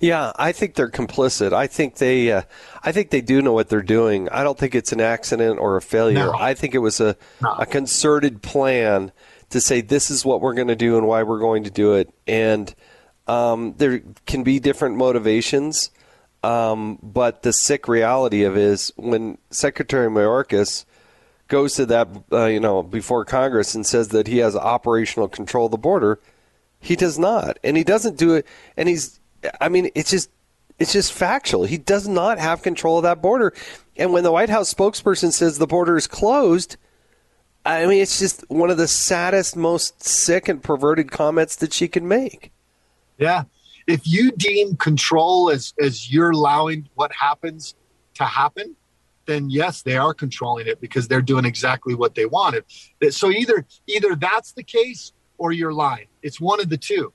A: Yeah, I think they're complicit. I think they, uh, I think they do know what they're doing. I don't think it's an accident or a failure. No. I think it was a, no. a concerted plan to say this is what we're going to do and why we're going to do it. And um, there can be different motivations, um, but the sick reality of is when Secretary Mayorkas goes to that, uh, you know, before Congress and says that he has operational control of the border, he does not, and he doesn't do it. And he's, I mean, it's just, it's just factual. He does not have control of that border. And when the White House spokesperson says the border is closed, I mean, it's just one of the saddest, most sick and perverted comments that she can make.
B: Yeah. If you deem control as as you're allowing what happens to happen, then yes, they are controlling it because they're doing exactly what they wanted. So either either that's the case or you're lying. It's one of the two.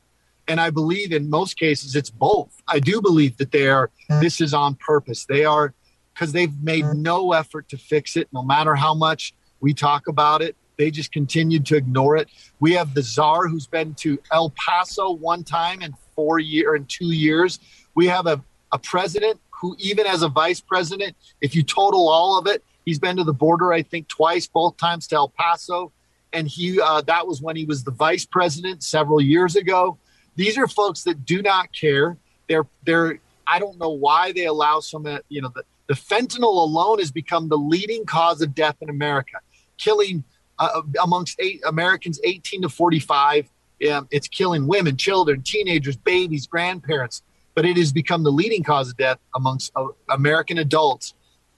B: And I believe in most cases it's both. I do believe that they are mm-hmm. this is on purpose. They are because they've made mm-hmm. no effort to fix it, no matter how much we talk about it. They just continued to ignore it. We have the czar who's been to El Paso one time in four year in two years. We have a, a president who, even as a vice president, if you total all of it, he's been to the border, I think, twice, both times to El Paso. And he uh, that was when he was the vice president several years ago. These are folks that do not care. They're they're I don't know why they allow some you know the, the fentanyl alone has become the leading cause of death in America, killing uh, amongst eight Americans 18 to 45. Um, it's killing women, children, teenagers, babies, grandparents, but it has become the leading cause of death amongst uh, American adults.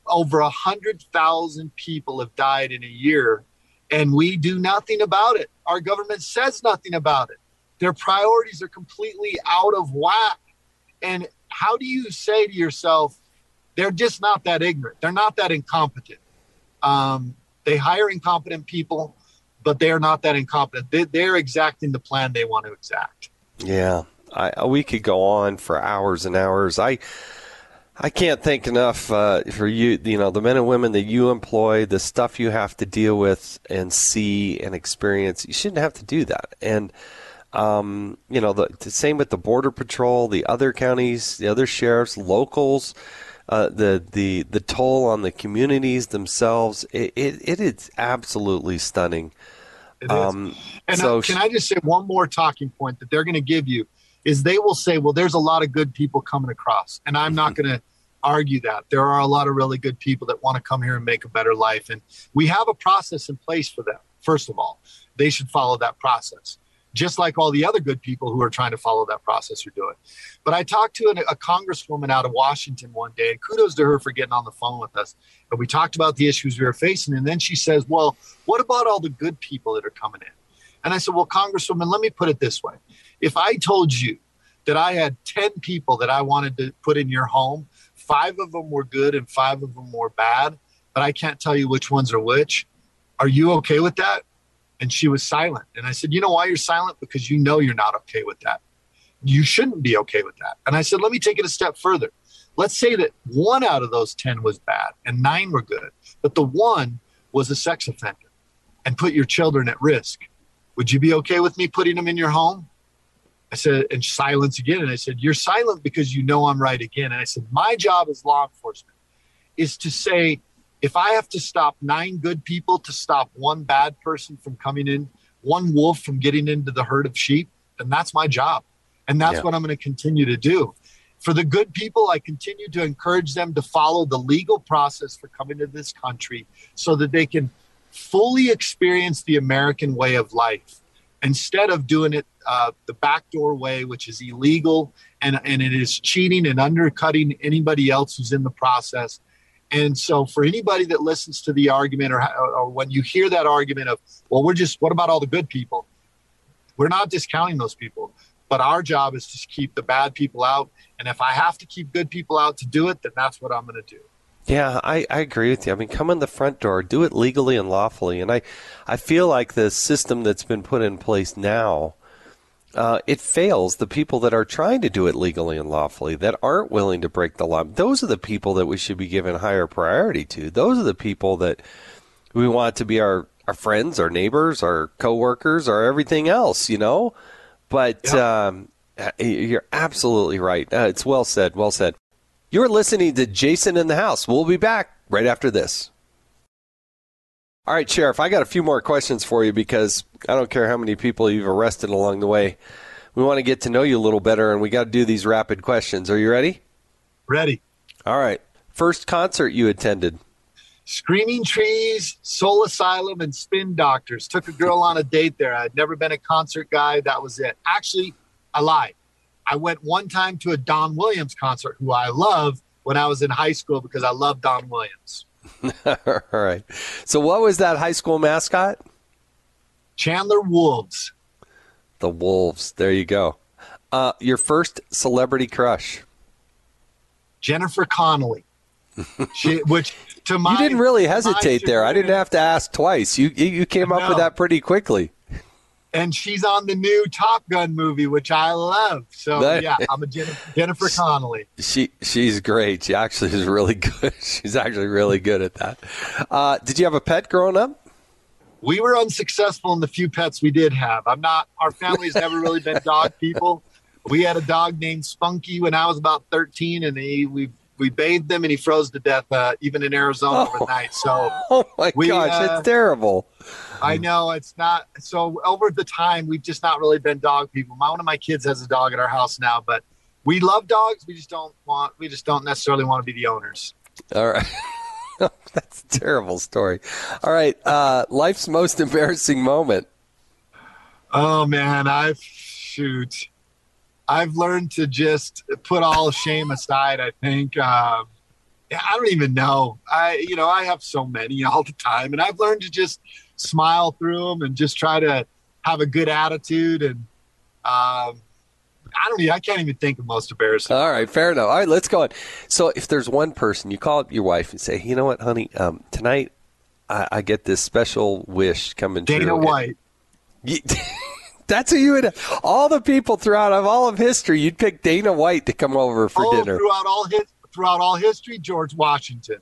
B: Over a hundred thousand people have died in a year, and we do nothing about it. Our government says nothing about it. Their priorities are completely out of whack. And how do you say to yourself, they're just not that ignorant? They're not that incompetent. Um, they hire incompetent people, but they are not that incompetent. They, are exacting the plan they want to exact.
A: Yeah, I, we could go on for hours and hours. I I can't thank enough uh, for you. You know, the men and women that you employ, the stuff you have to deal with and see and experience. You shouldn't have to do that. And um, you know, the, the, same with the border patrol, the other counties, the other sheriffs, locals uh, the the the toll on the communities themselves. It it, it is absolutely stunning.
B: It is. Um, and so, I, can I just say one more talking point that they're going to give you is they will say, well, there's a lot of good people coming across, and I'm not mm-hmm. going to argue that there are a lot of really good people that want to come here and make a better life, and we have a process in place for them. First of all, they should follow that process just like all the other good people who are trying to follow that process are doing. But I talked to an, a congresswoman out of Washington one day, and kudos to her for getting on the phone with us. And we talked about the issues we were facing. And then she says, Well, what about all the good people that are coming in? And I said, Well, Congresswoman, let me put it this way. If I told you that I had 10 people that I wanted to put in your home, five of them were good and five of them were bad, but I can't tell you which ones are which, are you okay with that? And she was silent. And I said, You know why you're silent? Because you know you're not okay with that. You shouldn't be okay with that. And I said, Let me take it a step further. Let's say that one out of those 10 was bad and nine were good, but the one was a sex offender and put your children at risk. Would you be okay with me putting them in your home? I said, and silence again. And I said, You're silent because you know I'm right again. And I said, My job as law enforcement is to say, if I have to stop nine good people to stop one bad person from coming in, one wolf from getting into the herd of sheep, then that's my job. And that's yeah. what I'm going to continue to do. For the good people, I continue to encourage them to follow the legal process for coming to this country so that they can fully experience the American way of life instead of doing it uh, the backdoor way, which is illegal and, and it is cheating and undercutting anybody else who's in the process. And so, for anybody that listens to the argument, or, or when you hear that argument of, well, we're just, what about all the good people? We're not discounting those people, but our job is to keep the bad people out. And if I have to keep good people out to do it, then that's what I'm going to do.
A: Yeah, I, I agree with you. I mean, come in the front door, do it legally and lawfully. And I, I feel like the system that's been put in place now uh, it fails the people that are trying to do it legally and lawfully, that aren't willing to break the law. Those are the people that we should be giving higher priority to. Those are the people that we want to be our, our friends, our neighbors, our coworkers, or everything else, you know? But um, you're absolutely right. Uh, it's well said. Well said. You're listening to Jason in the House. We'll be back right after this. All right, Sheriff, I got a few more questions for you because I don't care how many people you've arrested along the way. We want to get to know you a little better, and we got to do these rapid questions. Are you ready?
B: Ready.
A: All right. First concert you attended?
B: Screaming Trees, Soul Asylum, and Spin Doctors. Took a girl on a date there. I'd never been a concert guy. That was it. Actually, I lied. I went one time to a Don Williams concert, who I love when I was in high school because I love Don Williams.
A: All right. So, what was that high school mascot?
B: Chandler Wolves.
A: The Wolves. There you go. Uh, your first celebrity crush.
B: Jennifer Connelly. she, which to my
A: you didn't really hesitate there. I didn't have to ask twice. You you you came up with that pretty quickly.
B: And she's on the new Top Gun movie, which I love. So
A: That-
B: yeah, I'm a Jennifer, Jennifer Connelly.
A: She she's great. She actually is really good. She's actually really good at that. Uh, did you have a pet growing up?
B: We were unsuccessful in the few pets we did have. I'm not. Our family's never really been dog people. We had a dog named Spunky when I was about 13, and he we we bathed him and he froze to death, uh, even in Arizona
A: Oh.
B: overnight. So
A: Oh my
B: We,
A: gosh,
B: uh,
A: it's terrible.
B: I know it's not. So over the time, we've just not really been dog people. My one of my kids has a dog at our house now, but we love dogs. We just don't want. We just don't necessarily want to be the owners.
A: All right. That's a terrible story. All right. Uh, life's most embarrassing moment.
B: Oh man, I've shoot. I've learned to just put all shame aside. I think. Um, yeah, I don't even know. I, you know, I have so many all the time, and I've learned to just smile through them and just try to have a good attitude. And um, I don't. even I can't even think of most embarrassing.
A: All right, fair enough. All right, let's go on. So, if there's one person, you call up your wife and say, "You know what, honey? Um, tonight, I, I get this special wish coming
B: Dana
A: true."
B: Dana White.
A: You- That's who you would. All the people throughout of all of history, you'd pick Dana White to come over for
B: oh,
A: dinner.
B: throughout all his, throughout all history, George Washington.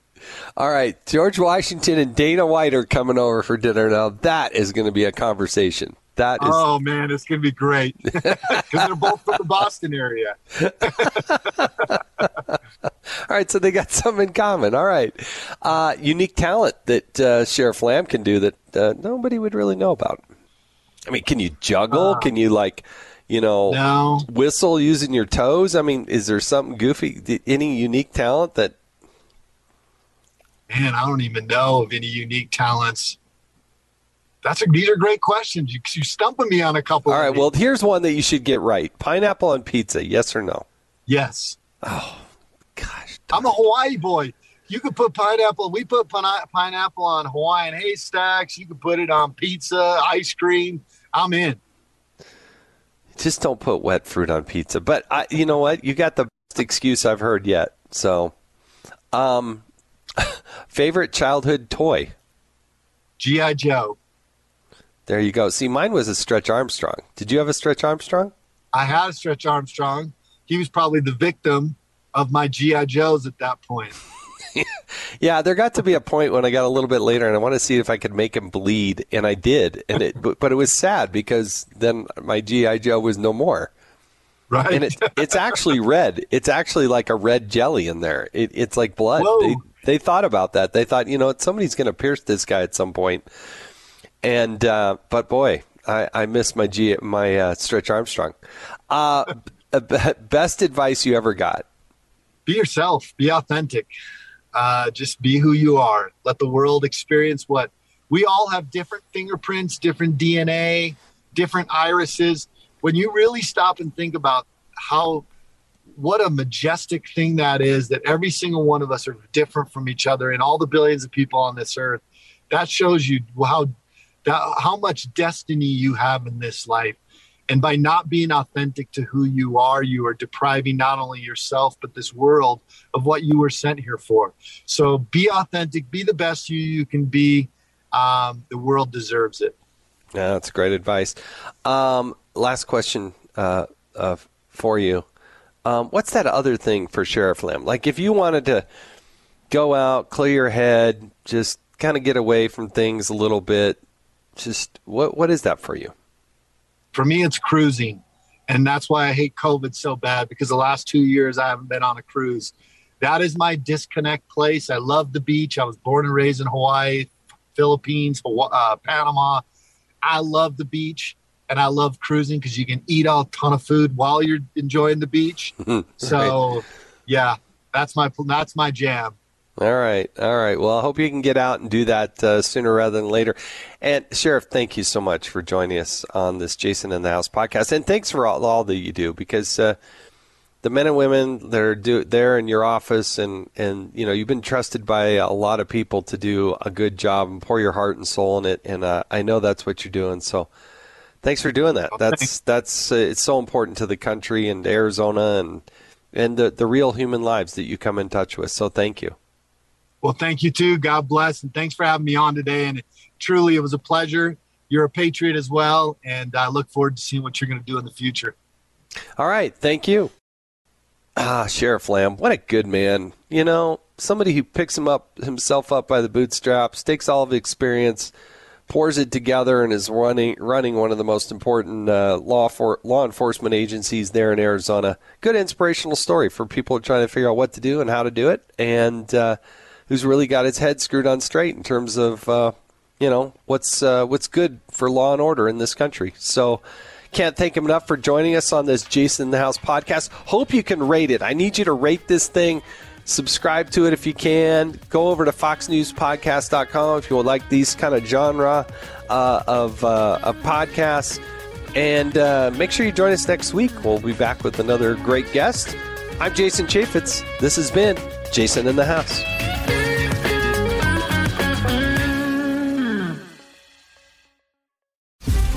A: All right, George Washington and Dana White are coming over for dinner. Now that is going to be a conversation. That is.
B: Oh man, it's gonna be great because they're both from the Boston area.
A: All right, so they got something in common. All right, uh, unique talent that uh, Sheriff Lamb can do that uh, nobody would really know about. I mean, can you juggle? can you like, you know,
B: No,
A: whistle using your toes? I mean, is there something goofy? Any unique talent that?
B: Man, I don't even know of any unique talents. That's a, these are great questions. You, you stumping me on a couple.
A: All right, well, here's one that you should get right: pineapple on pizza. Yes or no?
B: yes, Oh
A: Gosh,
B: I'm a Hawaii boy. You could put pineapple. We put pine- pineapple on Hawaiian haystacks. You could put it on pizza, ice cream. I'm in.
A: just don't put wet fruit on pizza. But I, you know what? You got the best excuse I've heard yet. So, um, favorite childhood toy.
B: GI Joe.
A: There you go. See, mine was a Stretch Armstrong. Did you have a Stretch Armstrong?
B: I had a Stretch Armstrong. He was probably the victim of my GI Joes at that point.
A: Yeah, there got to be a point when I got a little bit later, and I want to see if I could make him bleed, and I did. And it, but, but it was sad because then my GI Joe was no more.
B: Right.
A: and it, it's actually red. It's actually like a red jelly in there. It, it's like blood. They, they thought about that. They thought, you know, somebody's going to pierce this guy at some point. And uh, but boy, I, I miss my G my uh, Stretch Armstrong. Uh, b- best advice you ever got?
B: be yourself be authentic uh, just be who you are let the world experience what we all have different fingerprints different dna different irises when you really stop and think about how what a majestic thing that is that every single one of us are different from each other and all the billions of people on this earth that shows you how that, how much destiny you have in this life and by not being authentic to who you are, you are depriving not only yourself, but this world of what you were sent here for. So be authentic, be the best you, you can be. Um, the world deserves it.
A: Yeah, that's great advice. Um, last question uh, uh, for you. Um, what's that other thing for Sheriff Lamb? Like, if you wanted to go out, clear your head, just kind of get away from things a little bit, just what what is that for you?
B: For me, it's cruising. And that's why I hate COVID so bad because the last two years I haven't been on a cruise. That is my disconnect place. I love the beach. I was born and raised in Hawaii, Philippines, uh, Panama. I love the beach and I love cruising because you can eat a ton of food while you're enjoying the beach. So, yeah, that's my that's my jam.
A: All right, all right. Well, I hope you can get out and do that uh, sooner rather than later. And Sheriff, thank you so much for joining us on this Jason in the House podcast, and thanks for all, all that you do because uh, the men and women that are do, there in your office, and and you know you've been trusted by a lot of people to do a good job and pour your heart and soul in it, and uh, I know that's what you're doing. So, Thanks for doing that. That's that's uh, it's so important to the country and Arizona and and the the real human lives that you come in touch with. So thank you.
B: Well, thank you too. God bless, and thanks for having me on today. And truly, it was a pleasure. You're a patriot as well, and I look forward to seeing what you're going to do in the future.
A: All right, thank you. Ah, Sheriff Lamb, what a good man. You know, somebody who picks him up himself up by the bootstraps, takes all of the experience, pours it together, and is running running one of the most important uh, law for law enforcement agencies there in Arizona. Good inspirational story for people trying to figure out what to do and how to do it, and uh, who's really got his head screwed on straight in terms of uh, you know what's uh, what's good for law and order in this country. So. Can't thank him enough for joining us on this Jason in the House podcast. Hope you can rate it. I need you to rate this thing subscribe to it if you can. Go over to foxnewspodcast.com if you would like these kind of genre uh, of, uh, of podcasts. And uh, make sure you join us next week. We'll be back with another great guest. I'm Jason Chaffetz. This has been Jason in the House.